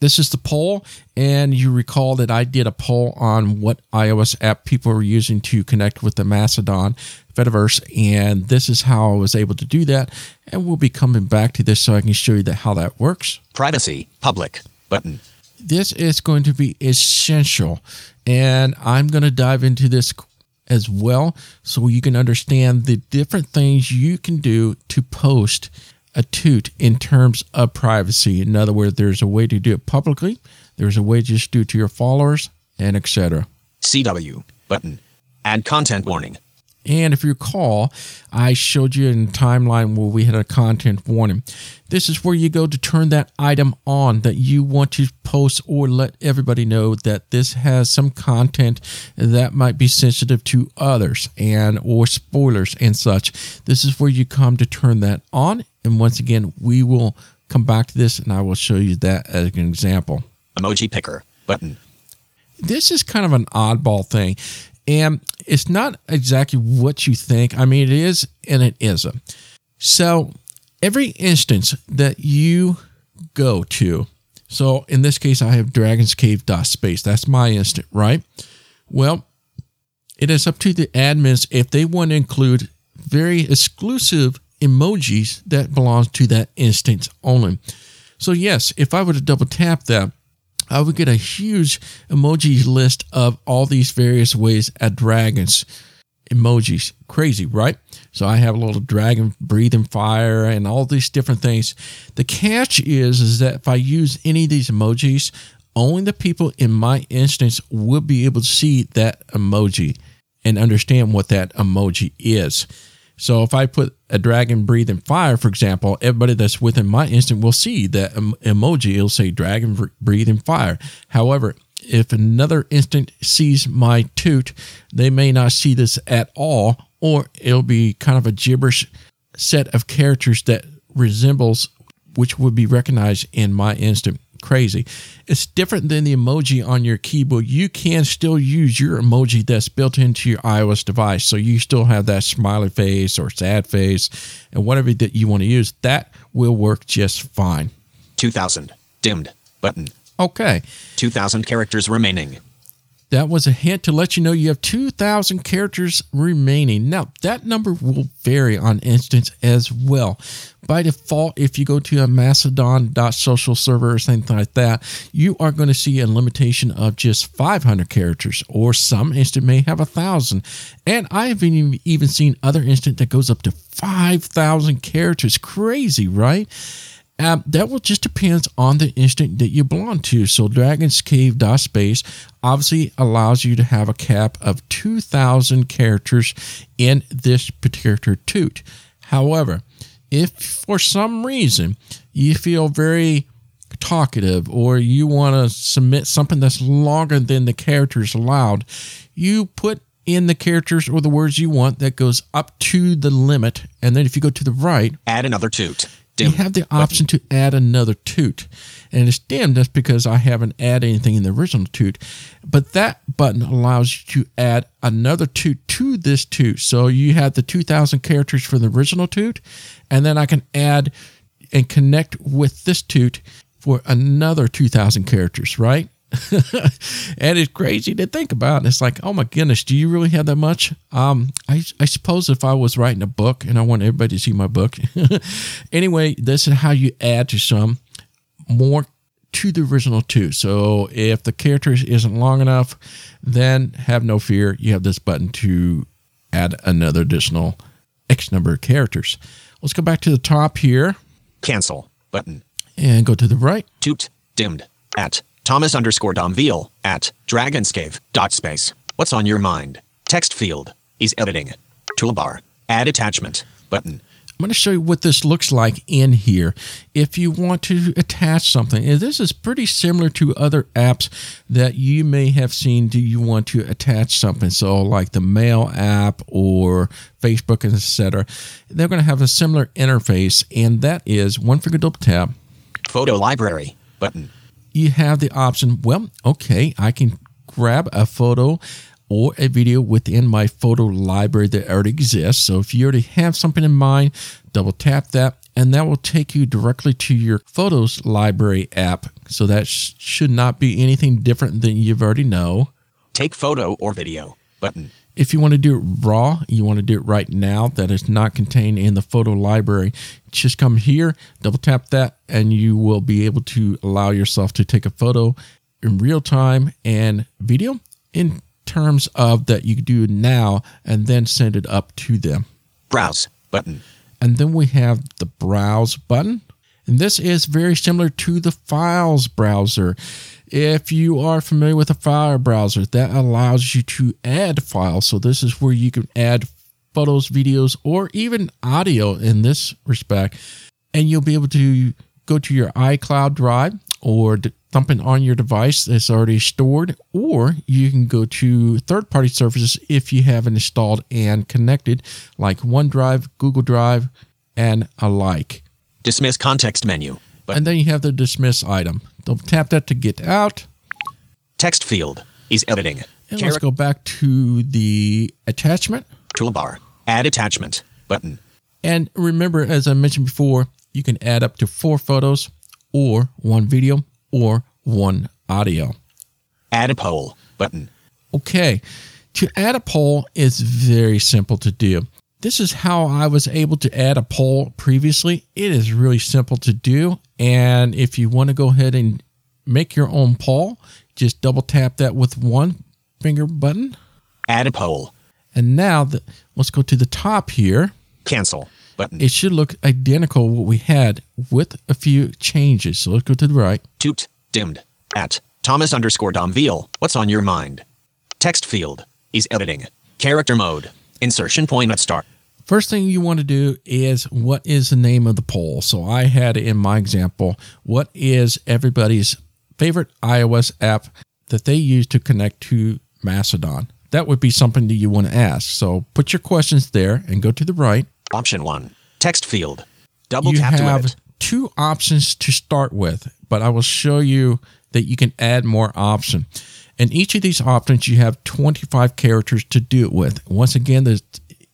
This is the poll, and you recall that I did a poll on what iOS app people were using to connect with the Mastodon Fediverse, and this is how I was able to do that. And we'll be coming back to this so I can show you that how that works. Privacy public button. This is going to be essential, and I'm going to dive into this as well so you can understand the different things you can do to post a toot in terms of privacy. In other words, there's a way to do it publicly, there's a way to just do it to your followers, and etc. CW button. Add content warning. And if you recall, I showed you in timeline where we had a content warning. This is where you go to turn that item on that you want to post or let everybody know that this has some content that might be sensitive to others and or spoilers and such. This is where you come to turn that on. And once again, we will come back to this and I will show you that as an example. Emoji picker button. This is kind of an oddball thing. And it's not exactly what you think. I mean, it is and it isn't. So, every instance that you go to, so in this case, I have Dragon's Cave space. That's my instant, right? Well, it is up to the admins if they want to include very exclusive emojis that belong to that instance only. So yes, if I were to double tap that, Uh, I would get a huge emoji list of all these various ways at dragons emojis. Crazy, right? So I have a little dragon breathing fire and all these different things. The catch is, is that if I use any of these emojis, only the people in my instance will be able to see that emoji and understand what that emoji is. So if I put a dragon breathing fire, for example, everybody that's within my instant will see that emoji. It'll say dragon breathing fire. However, if another instant sees my toot, they may not see this at all, or it'll be kind of a gibberish set of characters that resembles which would be recognized in my instant crazy. It's different than the emoji on your keyboard. You can still use your emoji that's built into your iOS device. So you still have that smiley face or sad face and whatever that you want to use. That will work just fine. 2000. Dimmed. Button. Okay. 2000 characters remaining. That was a hint to let you know you have 2,000 characters remaining. Now, that number will vary on instance as well. By default, if you go to a mastodon.social server or something like that, you are going to see a limitation of just 500 characters, or some instant may have a 1,000. And I have even seen other instant that goes up to 5,000 characters. Crazy, right? Um, that will just depends on the instant that you belong to. So Dragon's Cave Space obviously allows you to have a cap of 2,000 characters in this particular toot. However, if for some reason you feel very talkative or you want to submit something that's longer than the characters allowed, you put in the characters or the words you want that goes up to the limit. And then if you go to the right, add another toot you have the option to add another toot. And it's dimmed that's because I haven't added anything in the original toot. But that button allows you to add another toot to this toot. So you have the 2000 characters for the original toot, and then I can add and connect with this toot for another 2000 characters, right? (laughs) and it's crazy to think about. It's like, oh my goodness, do you really have that much? Um, I, I suppose if I was writing a book and I want everybody to see my book. (laughs) anyway, this is how you add to some more to the original too. So if the character isn't long enough, then have no fear. You have this button to add another additional X number of characters. Let's go back to the top here. Cancel button. And go to the right. Toot dimmed at Thomas underscore Domville at dragonscave.space. What's on your mind? Text field. is editing. Toolbar. Add attachment. Button. I'm going to show you what this looks like in here. If you want to attach something, and this is pretty similar to other apps that you may have seen. Do you want to attach something? So, like the Mail app or Facebook, etc. They're going to have a similar interface, and that is one finger double tap. Photo library button you have the option, well, okay, I can grab a photo or a video within my photo library that already exists. So if you already have something in mind, double tap that and that will take you directly to your Photos library app. So that sh- should not be anything different than you've already know. Take photo or video button. If you want to do it raw, you want to do it right now, that is not contained in the photo library, just come here, double tap that, and you will be able to allow yourself to take a photo in real time and video in terms of that you do now and then send it up to them. Browse button. And then we have the browse button. And this is very similar to the files browser. If you are familiar with a file browser, that allows you to add files. So this is where you can add photos, videos, or even audio in this respect. And you'll be able to go to your iCloud drive or something on your device that's already stored, or you can go to third party services if you have it installed and connected, like OneDrive, Google Drive, and alike. Dismiss context menu. But And then you have the dismiss item. Don't tap that to get out. text field is editing. And let's go back to the attachment. toolbar. Add attachment button. And remember, as I mentioned before, you can add up to four photos or one video or one audio. Add a poll button. Okay, to add a poll is very simple to do. This is how I was able to add a poll previously. It is really simple to do. And if you want to go ahead and make your own poll, just double tap that with one finger button. Add a poll. And now the, let's go to the top here. Cancel button. It should look identical what we had with a few changes. So let's go to the right. Toot dimmed at Thomas underscore Domville. What's on your mind? Text field is editing. Character mode. Insertion point at start. First thing you want to do is what is the name of the poll? So I had in my example, what is everybody's favorite iOS app that they use to connect to Mastodon? That would be something that you want to ask. So put your questions there and go to the right. Option one. Text field. Double you tap to have edit. two options to start with, but I will show you that you can add more options. And each of these options, you have 25 characters to do it with. Once again, there's-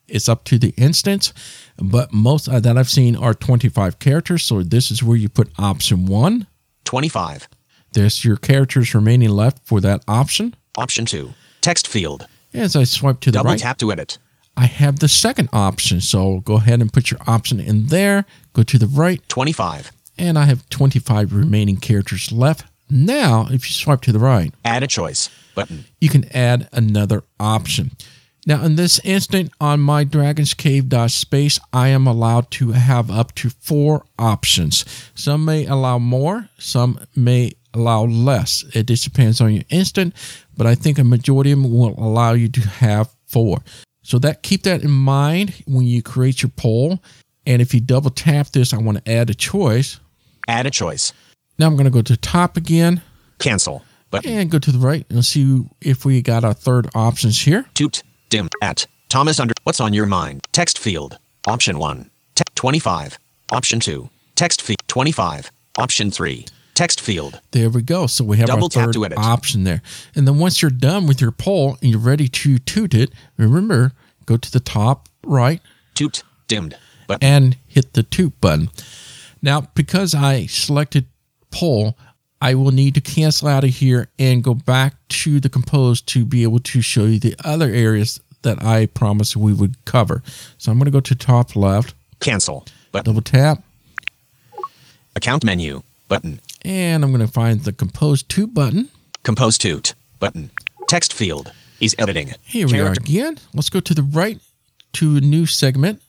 it's up to the instance, but most that I've seen are 25 characters. So this is where you put option one. 25. There's your characters remaining left for that option. Option two. Text field. As I swipe to the Double right, tap to edit. I have the second option. So go ahead and put your option in there. Go to the right, 25. and I have 25 remaining characters left. Now, if you swipe to the right, Add a choice button. you can add another option. Now, in this instant on my Dragon's Cave space, I am allowed to have up to four options. Some may allow more, some may allow less. It just depends on your instant, but I think a majority of them will allow you to have four. So that keep that in mind when you create your poll. And if you double tap this, I want to add a choice. Add a choice. Now I'm going to go to the top again Cancel button. and go to the right and see if we got our third options here. Toot dim at Thomas under. What's on your mind? Text field. Option one. Te- 25. Option two. Text field. 25. Option three. Text field. There we go. So we have Double our third option there. And then once you're done with your poll and you're ready to toot it, remember, go to the top right Toot dimmed button. and hit the toot button. Now, because I selected poll, I will need to cancel out of here and go back to the compose to be able to show you the other areas that I promised we would cover. So I'm going to go to top left, Cancel button. double tap, Account menu button. and I'm going to find the compose to button. Compose toot button. Text field is editing. Here we Character- are again. Let's go to the right to a new segment.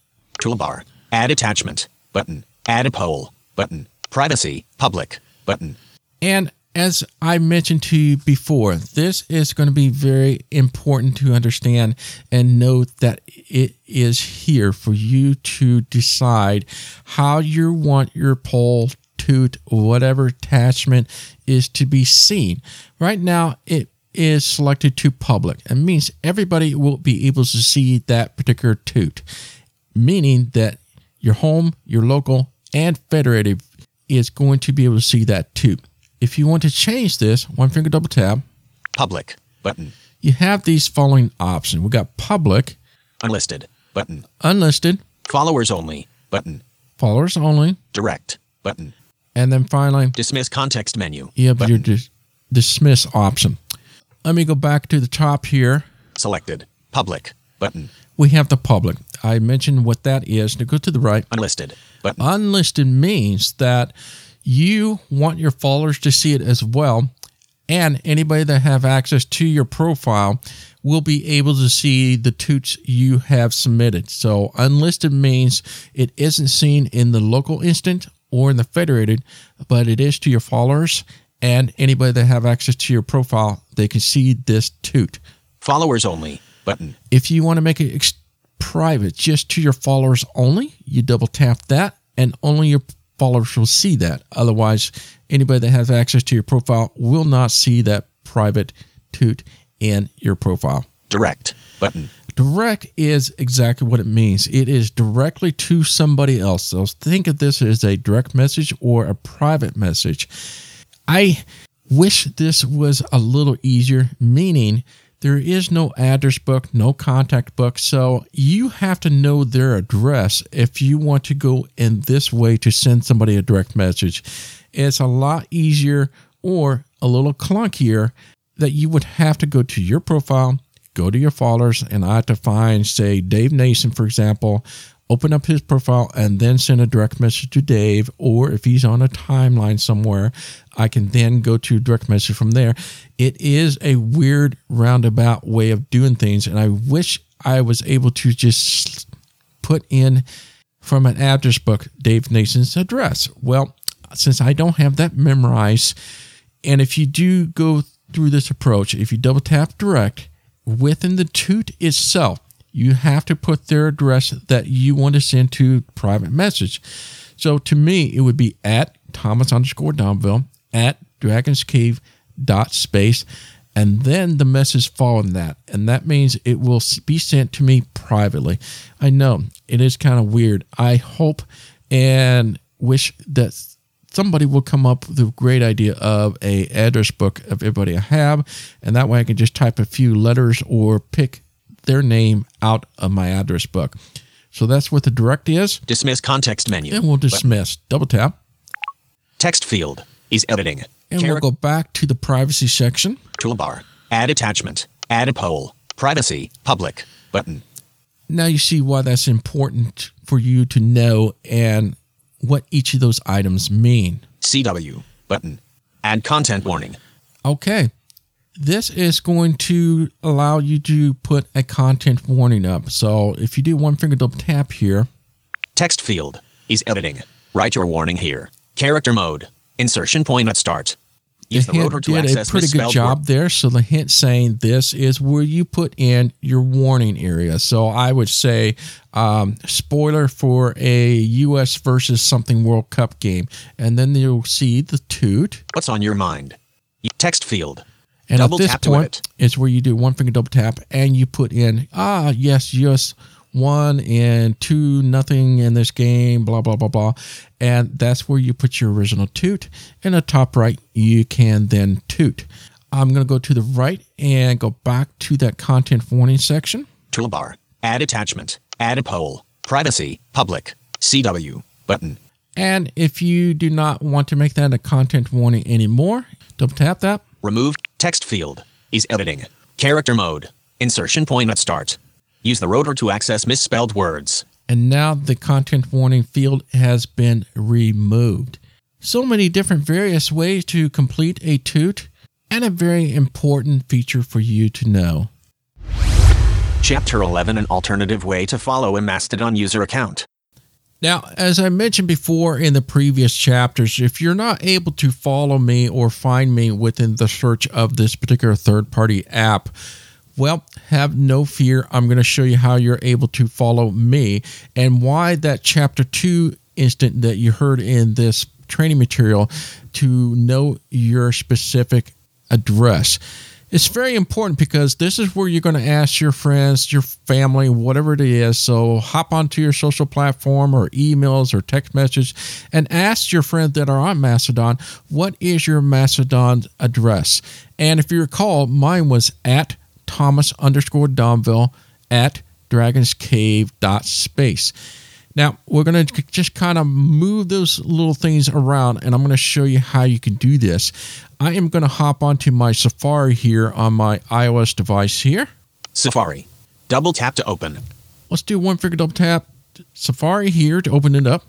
Toolbar. Add attachment button. Add a poll button. Privacy public button. And as I mentioned to you before, this is going to be very important to understand and note that it is here for you to decide how you want your poll to whatever attachment is to be seen. Right now, it is selected to public. It means everybody will be able to see that particular toot, meaning that your home, your local, and federated is going to be able to see that toot. If you want to change this, one finger double tap, Public button. You have these following options. We got public, Unlisted button. unlisted, Followers only button. followers only, Direct button. and then finally Dismiss context menu. you have button. your dis- dismiss option. Let me go back to the top here. Selected. Public button. We have the public. I mentioned what that is. Now go to the right. Unlisted button. Unlisted means that you want your followers to see it as well, and anybody that have access to your profile will be able to see the toots you have submitted. So unlisted means it isn't seen in the local instant or in the federated, but it is to your followers and anybody that have access to your profile, they can see this toot. Followers only button. If you want to make it ex- private just to your followers only, you double tap that and only your followers will see that. Otherwise, anybody that has access to your profile will not see that private toot in your profile. Direct button. Direct is exactly what it means. It is directly to somebody else. So think of this as a direct message or a private message. I wish this was a little easier, meaning there is no address book, no contact book. So you have to know their address if you want to go in this way to send somebody a direct message. It's a lot easier or a little clunkier that you would have to go to your profile, go to your followers, and I have to find, say, Dave Nason, for example, open up his profile and then send a direct message to Dave. Or if he's on a timeline somewhere, I can then go to direct message from there. It is a weird roundabout way of doing things, and I wish I was able to just put in from an address book Dave Nason's address. Well, since I don't have that memorized, and if you do go through this approach, if you double tap direct within the toot itself, you have to put their address that you want to send to private message. So to me, it would be at Thomas underscore Domville at Dragon's Cave dot space, and then the message following that, and that means it will be sent to me privately. I know it is kind of weird. I hope and wish that somebody will come up with a great idea of a address book of everybody I have, and that way I can just type a few letters or pick their name out of my address book. So that's what the direct is, Dismiss context menu. and we'll dismiss. Double tap, Text field is editing. and we'll go back to the privacy section. toolbar. Add attachment. Add a poll. Privacy. Public. Button. Now you see why that's important for you to know and what each of those items mean. CW. Button. Add content warning. Okay. This is going to allow you to put a content warning up. So if you do one finger double tap here, Text field is editing. Write your warning here. Character mode. Insertion point at start. Use the the hint did a pretty good job word- there. So the hint saying this is where you put in your warning area. So I would say um, spoiler for a U.S. versus something World Cup game, and then you'll see the toot. What's on your mind? Text field. And Double at this tap to point edit. is where you do one finger double tap and you put in ah yes yes one and two nothing in this game blah blah blah blah and that's where you put your original toot in the top right you can then toot i'm going to go to the right and go back to that content warning section Toolbar. Add attachment. Add a poll. Privacy. Public. CW. Button. and if you do not want to make that a content warning anymore double tap that Removed. Text field is editing. Character mode. Insertion point at start. Use the rotor to access misspelled words. and now the content warning field has been removed. So many different various ways to complete a toot, and a very important feature for you to know. Chapter 11 An alternative way to follow a Mastodon user account. Now, as I mentioned before in the previous chapters, if you're not able to follow me or find me within the search of this particular third party app, well, have no fear. I'm going to show you how you're able to follow me and why that chapter 2 instant that you heard in this training material to know your specific address. It's very important because this is where you're going to ask your friends, your family, whatever it is. So hop onto your social platform or emails or text message and ask your friends that are on Mastodon, what is your Mastodon address? And if you recall, mine was at Thomas underscore Domville at dragonscave.space. Now, we're going to just kind of move those little things around, and I'm going to show you how you can do this. I am going to hop onto my Safari here on my iOS device here. Safari. Double tap to open. Let's do one finger double tap Safari here to open it up.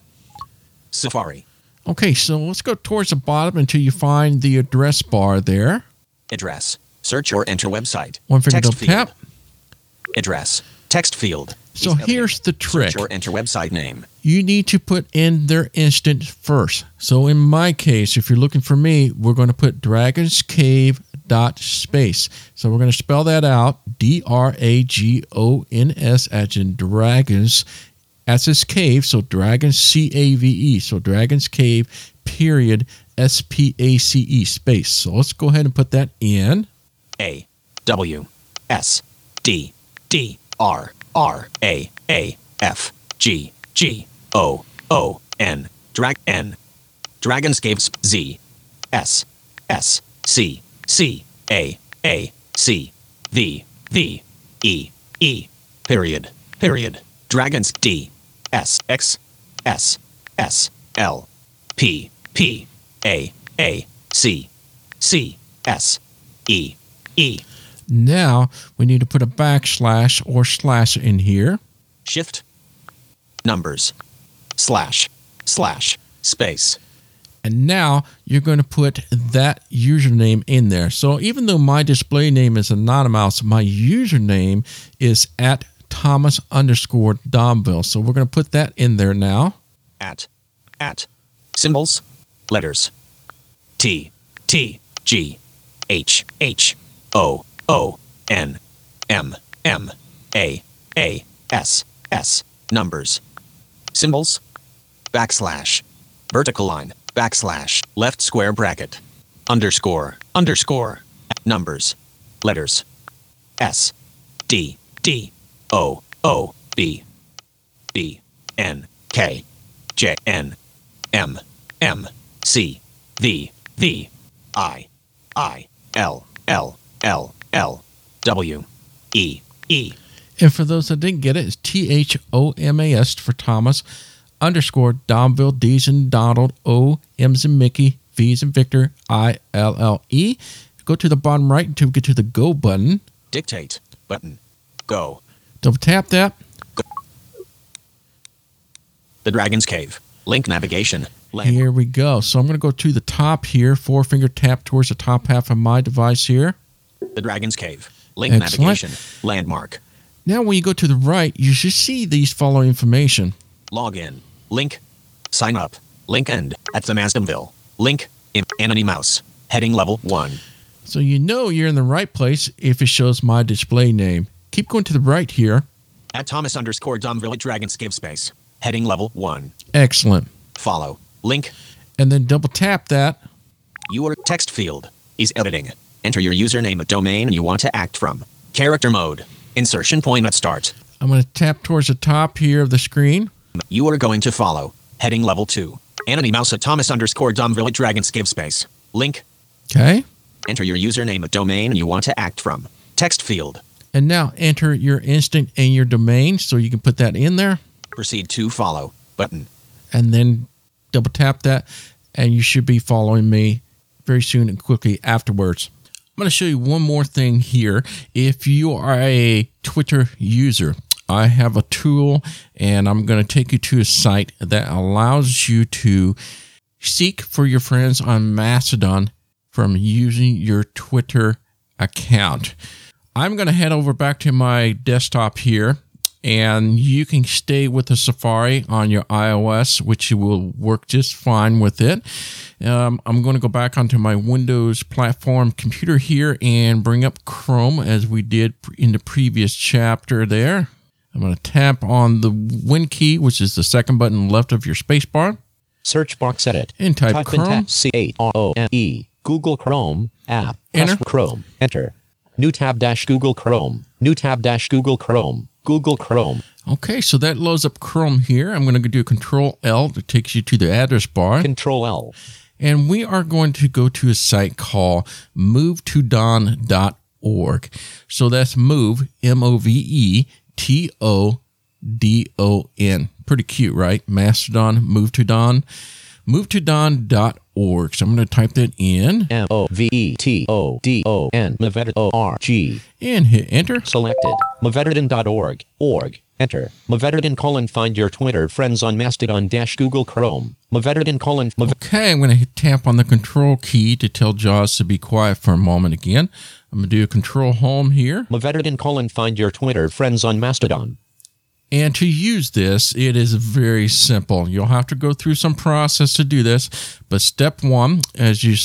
Safari. Okay, so let's go towards the bottom until you find the address bar there. Address. Search or enter website. One finger Text double field. tap. Address. Text field. So here's the trick. Search or enter website name. you need to put in their instant first. So in my case, if you're looking for me, we're going to put Dragons Cave dot space. So we're going to spell that out D R A G O N S as in dragons. As is cave, so dragons C A V E. So dragons cave period S P A C E space. So let's go ahead and put that in. A W S D D R R A A F G G O O N Drag N Dragonscapes Z S S C C A A C V V E E period period Dragons D S X S S L P P A A C C S E E Now we need to put a backslash or slash in here. shift. Numbers. Slash. Slash. Space. And now you're going to put that username in there. So even though my display name is anonymous, my username is at Thomas underscore Domville. So we're going to put that in there now. at. At. Symbols. Letters. T. T. G. H. H. O O N M M A A S S. Numbers. Symbols. Backslash. Vertical line. Backslash. Left square bracket. Underscore. Underscore. Numbers. Letters. S. D. D. O. O. B. B. N. K. J. N. M. M. C. V. V. I. I. L. L. L L W E E And for those that didn't get it, it's T H O M A S for Thomas underscore Domville, D's and Donald, O, M's and Mickey, V's and Victor, I L L E. Go to the bottom right until we get to the go button. dictate button go Double tap that. the Dragon's Cave link navigation land Here we go. So I'm going to go to the top here, four finger tap towards the top half of my device here. The Dragon's Cave. Link Excellent. navigation. Landmark. Now, when you go to the right, you should see these following information. login link. Sign up. Link end. At the Masdomville link. In. Anony Mouse. Heading level 1 So you know you're in the right place if it shows my display name. Keep going to the right here. at Thomas underscore Domville Dragon's Cave space. Heading level 1 Excellent. follow. Link. And then double tap that. Your text field is editing. Enter your username, a domain you want to act from. Character mode. Insertion point at start. I'm going to tap towards the top here of the screen. You are going to follow. Heading level 2. Anony Mouse at Thomas underscore Domville at Dragon's Cave space. Link. Okay. Enter your username, a domain you want to act from. Text field. And now enter your instant and your domain so you can put that in there. Proceed to follow. Button. And then double tap that. And you should be following me very soon and quickly afterwards. I'm going to show you one more thing here. If you are a Twitter user, I have a tool and I'm going to take you to a site that allows you to seek for your friends on Mastodon from using your Twitter account. I'm going to head over back to my desktop here and you can stay with the Safari on your iOS, which will work just fine with it. Um, I'm going to go back onto my Windows platform computer here and bring up Chrome as we did in the previous chapter there. I'm going to tap on the Win key, which is the second button left of your spacebar, Search box edit. and type Type Chrome. tab C A R O M E. Google Chrome app. Enter. Chrome. Enter. New tab dash Google Chrome. New tab dash Google Chrome. Google Chrome. Okay, so that loads up Chrome here. I'm going to do Control L that takes you to the address bar. Control L. And we are going to go to a site called movetodon.org. So that's move, M O V E T O D O N. Pretty cute, right? Mastodon, move to Don. Movetodon.org. So I'm going to type that in M O V E T O D O N. Mavedon O R G. and hit enter. Selected. Mavedon.org. Org. Enter. Mavedon colon find your Twitter friends on Mastodon dash Google Chrome. Mavedon colon. Mav- Okay, I'm going to hit tap on the control key to tell JAWS to be quiet for a moment again. I'm going to do a control home here. Mavedon colon find your Twitter friends on Mastodon. And to use this, it is very simple. You'll have to go through some process to do this. But step one, as you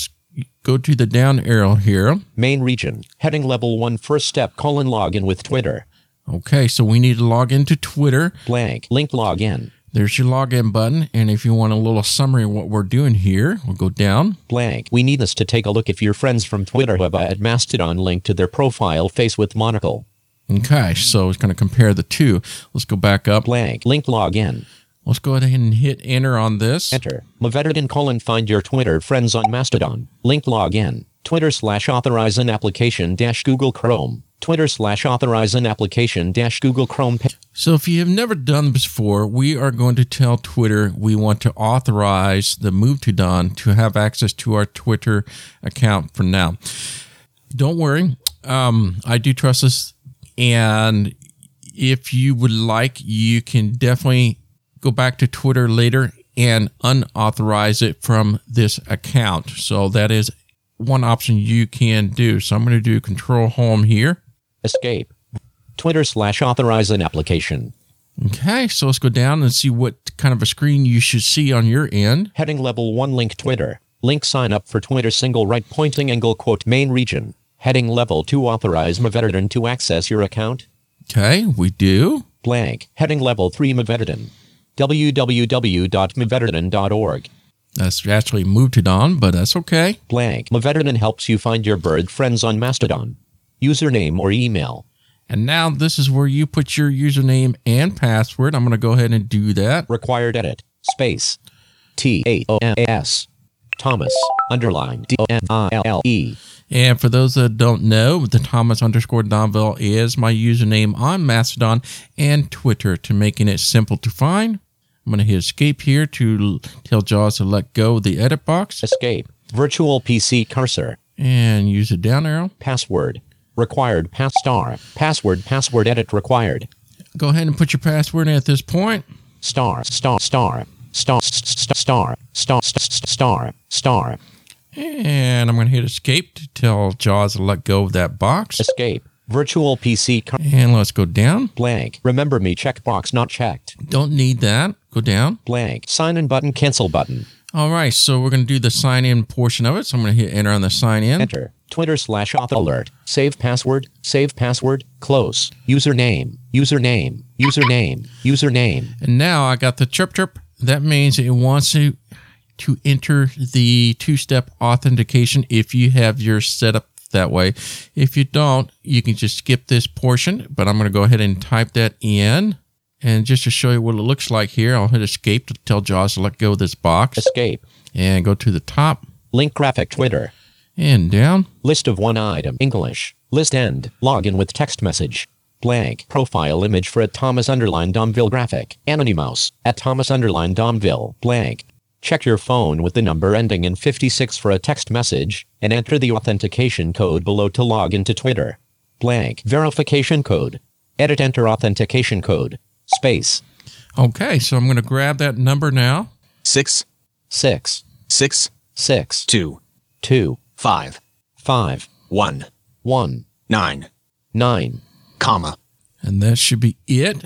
go to the down arrow here, Main region. Heading level one, first step colon login with Twitter. okay, so we need to log into Twitter. Blank. Link login. There's your login button. And if you want a little summary of what we're doing here, we'll go down. Blank. We need this to take a look if your friends from Twitter have a at Mastodon link to their profile face with monocle. Okay, so it's going to compare the two. Let's go back up. Blank. Link login. Let's go ahead and hit enter on this. Enter. Mavedon colon find your Twitter friends on Mastodon. Link login. Twitter slash authorize an application dash Google Chrome. Twitter slash authorize an application dash Google Chrome. So if you have never done this before, we are going to tell Twitter we want to authorize the move to Don to have access to our Twitter account for now. Don't worry. Um, I do trust this. And if you would like, you can definitely go back to Twitter later and unauthorize it from this account. So that is one option you can do. So I'm going to do control home here. Escape. Twitter slash authorize an application. Okay, so let's go down and see what kind of a screen you should see on your end. Heading level 1 link Twitter. Link sign up for Twitter single right pointing angle quote main region. Heading level 2 authorize Mavedon to access your account. Okay, we do. Blank. Heading level 3 Mavedon. www.mavedon.org. That's actually moved to Don, but that's okay. Blank. Mavedon helps you find your bird friends on Mastodon. Username or email. And now this is where you put your username and password. I'm going to go ahead and do that. Required edit. Space. T A O M A S. Thomas. Underline. D O M I L L E. And for those that don't know, the Thomas underscore Domville is my username on Mastodon and Twitter to making it simple to find. I'm going to hit escape here to tell JAWS to let go of the edit box Escape. Virtual PC cursor. and use the down arrow. Password. Required pass star. Password password edit required. Go ahead and put your password in at this point. Star star star star star star star star star And I'm going to hit escape to tell JAWS to let go of that box. escape. Virtual PC cur- And let's go down. blank. Remember me checkbox not checked. Don't need that. Go down. Blank. Sign in button cancel button. All right, so we're going to do the sign in portion of it. So I'm going to hit enter on the sign in. Enter. Twitter slash auth alert. Save password. Save password. Close. Username. Username. Username. Username. And now I got the chirp chirp. That means it wants to to enter the two-step authentication if you have your setup that way. If you don't, you can just skip this portion, but I'm going to go ahead and type that in. And just to show you what it looks like here, I'll hit escape to tell JAWS to let go of this box Escape. and go to the top Link graphic Twitter. and down. List of one item. English. List end. Login with text message. Blank. Profile image for at Thomas underline Domville graphic. Anonymous. At Thomas underline Domville. Blank. Check your phone with the number ending in 56 for a text message and enter the authentication code below to log into Twitter. Blank. Verification code. Edit enter authentication code. Space. Okay, so I'm going to grab that number now. 6, 6. 6, 6. 2, 2. 5, 5. 1, 1. 9, 9. Comma. And that should be it.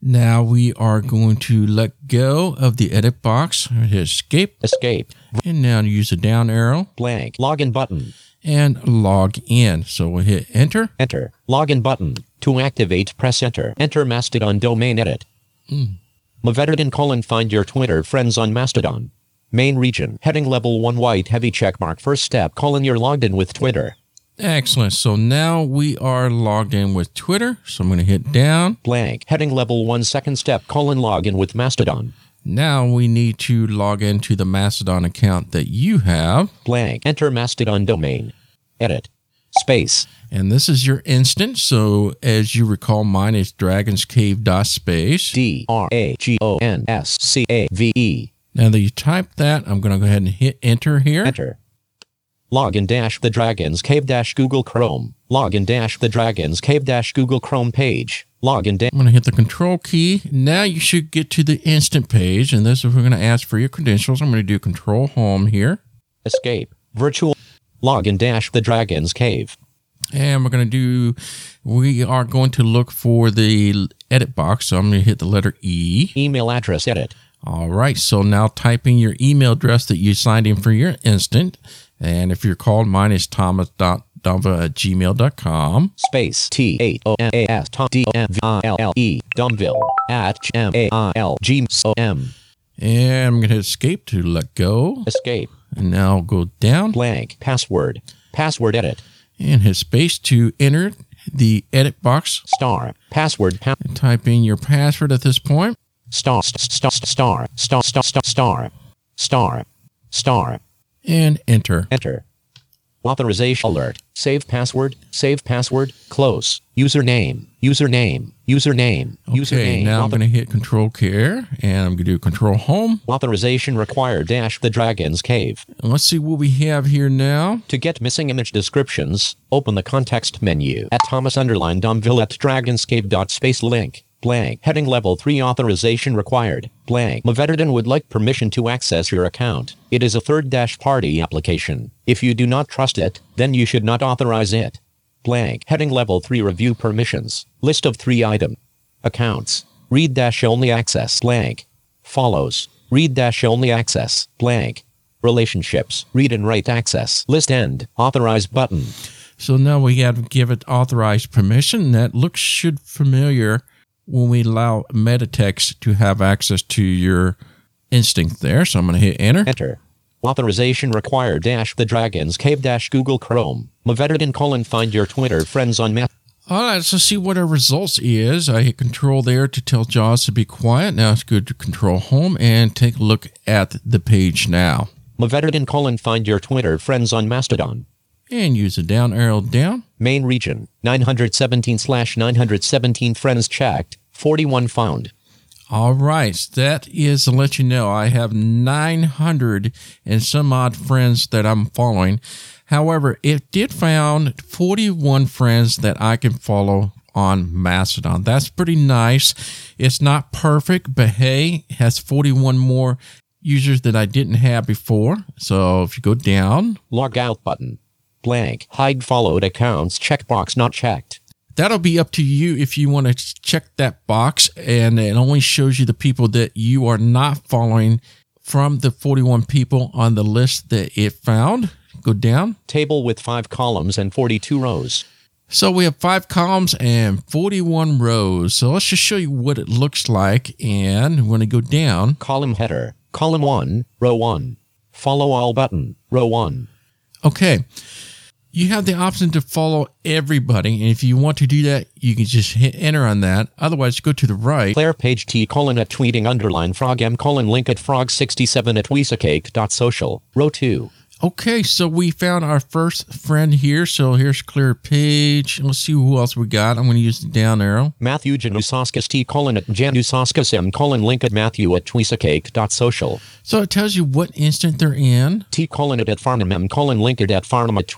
Now we are going to let go of the edit box. Hit escape. Escape. And now use the down arrow Blank. Login button. and log in. So we'll hit enter. Enter. Login button. To activate, press enter. Enter Mastodon domain edit. Hmm. Mavedon colon find your Twitter friends on Mastodon. Main region. Heading level 1 white heavy checkmark first step colon you're logged in with Twitter. Excellent. So now we are logged in with Twitter. So I'm going to hit down. Blank. Heading level one second step colon login with Mastodon. Now we need to log into the Mastodon account that you have. Blank. Enter Mastodon domain. Edit. Space. And this is your instance. So as you recall, mine is dragonscave.space. D R A G O N S C A V E. Now that you type that, I'm going to go ahead and hit enter here. Enter. Login dash the Dragons Cave dash Google Chrome. Login dash the Dragons Cave dash Google Chrome page. Login dash I'm going to hit the control key. Now you should get to the instant page. And this is we're going to ask for your credentials. I'm going to do control home here. escape. Virtual. Login dash the Dragons Cave. And we're going to do, we are going to look for the edit box. So I'm going to hit the letter E. Email address edit. All right. So now type in your email address that you signed in for your instant. And if you're called, mine is thomas.dumva at gmail.com. Space T A O N A S D O M V I L L E at M A I L G O M. And I'm going to hit escape to let go. Escape. And now go down Blank. Password. Password edit. and hit space to enter the edit box. Star. Password. Pa- And type in your password at this point. star. Star. Star. Star. Star. Star. Star. Star. Star. Star. And enter. Enter. Authorization alert. Save password. Save password. Close. Username. Username. Username. Okay, Username. now I'm going to hit control care and I'm going to do control home. Authorization required dash the Dragon's Cave. And let's see what we have here now. To get missing image descriptions, open the context menu at Thomas underline Domville at dragonscave.space link. Blank. Heading level 3 authorization required. Blank. Would like permission to access your account. It is a third dash party application. If you do not trust it, then you should not authorize it. Blank. Heading level 3 review permissions. List of 3 item. Accounts. Read dash only access. Blank. Follows. Read dash only access. Blank. Relationships. Read and write access. List end. Authorize button. So now we have to give it authorized permission. That looks should familiar when we allow metatext to have access to your instinct there. So I'm going to hit enter. Enter. Authorization required dash the dragons cave dash Google Chrome. Mavederdon colon find your Twitter friends on Math. All right, so see what our results is. I hit control there to tell Jaws to be quiet. Now it's good to control home and take a look at the page now. Mavederdon colon find your Twitter friends on Mastodon. And use the down arrow down. Main region 917 slash 917 friends checked. 41 found. All right, that is to let you know I have 900 and some odd friends that I'm following. However, it did found 41 friends that I can follow on Mastodon. That's pretty nice. It's not perfect, but hey, has 41 more users that I didn't have before. So if you go down, Log out button. Blank. Hide followed accounts checkbox not checked. that'll be up to you if you want to check that box and it only shows you the people that you are not following from the 41 people on the list that it found go down Table with 5 columns and 42 rows. so we have five columns and 41 rows so let's just show you what it looks like and when I go down Column header. Column 1, row 1. Follow all button. Row 1. okay you have the option to follow everybody and if you want to do that you can just hit enter on that otherwise go to the right Claire page T colon at tweeting underline frog M colon link at frog67 at tweesecake dot social. Row 2. Okay, so we found our first friend here. So here's Claire page. Let's see who else we got. I'm going to use the down arrow. Matthew Janusaskas T colon at Janusaskas M colon link at Matthew at dot social. So it tells you what instant they're in. T colon at at farnham M colon link at farnham at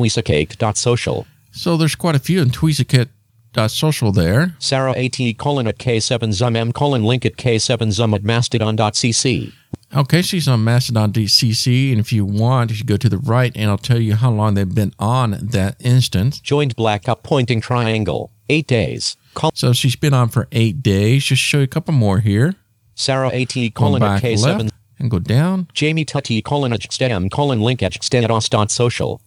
dot social. So there's quite a few in TweeseCake dot social there. Sarah AT colon at K7 Zum M colon link at K7 Zum at mastodon dot cc. Okay, she's on Mastodon DCC. And if you want, you should go to the right and I'll tell you how long they've been on that instance. Joined black up pointing triangle. 8 days. So she's been on for eight days. Just show you a couple more here. Sarah AT colon at K7 left and go down. Jamie Tutty colon at stem colon link at dot social.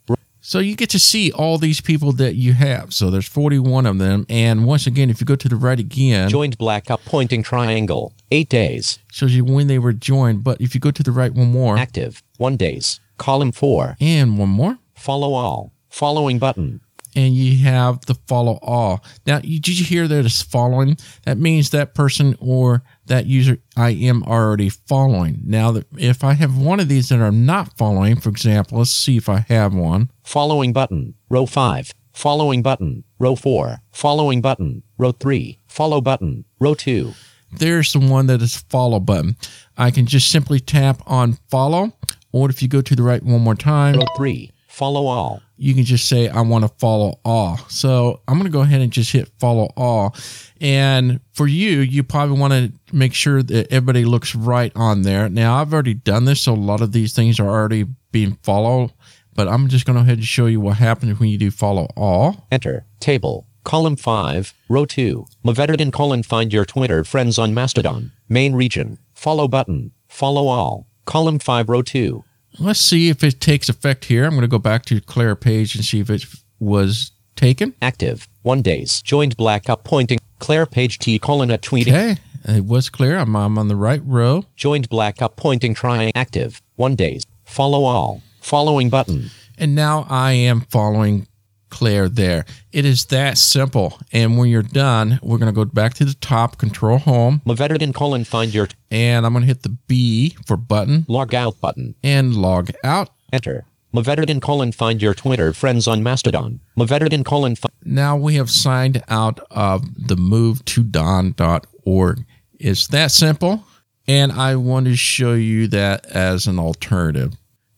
So you get to see all these people that you have. So there's 41 of them. And once again, if you go to the right again, Joined black up pointing triangle. 8 days. shows you when they were joined. But if you go to the right one more Active. 1 days. Column 4. and one more, Follow all. Following button. and you have the follow all. Now, you, did you hear that it's following? That means that person or that user I am already following. Now, if I have one of these that I'm not following, for example, let's see if I have one. Following button, row 5. Following button, row 4. Following button, row 3. Follow button, row 2. There's the one that is follow button. I can just simply tap on follow, or if you go to the right one more time, 3. Follow all. You can just say, I want to follow all. So I'm going to go ahead and just hit follow all. And for you, you probably want to make sure that everybody looks right on there. Now, I've already done this, so a lot of these things are already being followed but I'm just going to go ahead and show you what happens when you do follow all. Enter table, column 5, row 2. Mavedardin colon find your Twitter friends on Mastodon. Main region, follow button, follow all. Column 5, row 2. Let's see if it takes effect here. I'm going to go back to Claire page and see if it was taken. Active, 1 days. Joined black up pointing, Claire page T colon at tweeting. Okay, it was clear. I'm, I'm on the right row. Joined black up pointing trying active, 1 days. Follow all. Following button. And now I am following Claire there. It is that simple. And when you're done, we're going to go back to the top, control home. Mavedardin colon find your. and I'm going to hit the B for button. Log out button. And log out. Enter. Mavedardin colon find your Twitter friends on Mastodon. Mavedardin colon. Fi- now we have signed out of the move to don.org. It's that simple. And I want to show you that as an alternative.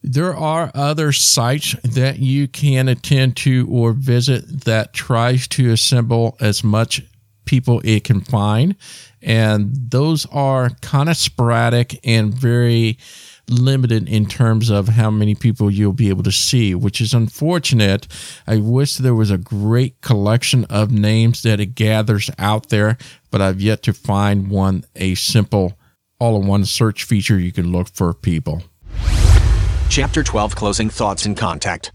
There are other sites that you can attend to or visit that tries to assemble as much people it can find. And those are kind of sporadic and very limited in terms of how many people you'll be able to see, which is unfortunate. I wish there was a great collection of names that it gathers out there, but I've yet to find one, a simple all in one search feature you can look for people. Chapter 12 Closing Thoughts in Contact.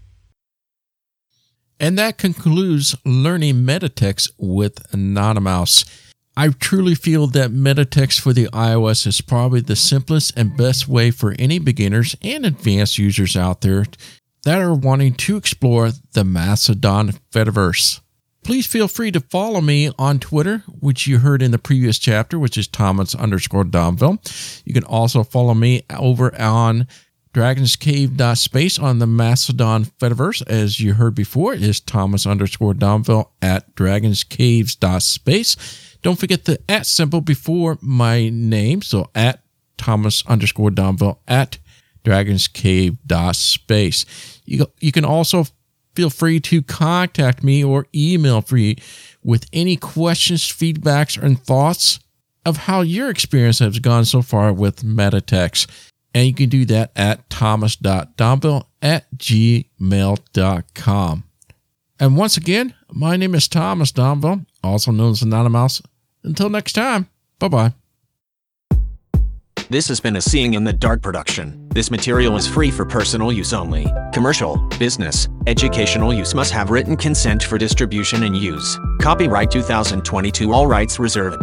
And that concludes learning metatext with Anony Mouse. I truly feel that metatext for the iOS is probably the simplest and best way for any beginners and advanced users out there that are wanting to explore the Mastodon Fediverse. Please feel free to follow me on Twitter, which you heard in the previous chapter, which is Thomas underscore Domville. You can also follow me over on Dragonscave on the Mastodon Fediverse, as you heard before, is Thomas underscore Domville at Dragonscave space. Don't forget the at symbol before my name, so at Thomas underscore Domville at dragonscave.space. You you can also feel free to contact me or email free with any questions, feedbacks, and thoughts of how your experience has gone so far with Metatext. And you can do that at thomas.domville at gmail.com. And once again, my name is Thomas Domville, also known as Anony Mouse. Until next time, bye bye. This has been a Seeing in the Dark production. This material is free for personal use only. Commercial, business, educational use must have written consent for distribution and use. Copyright 2022, all rights reserved.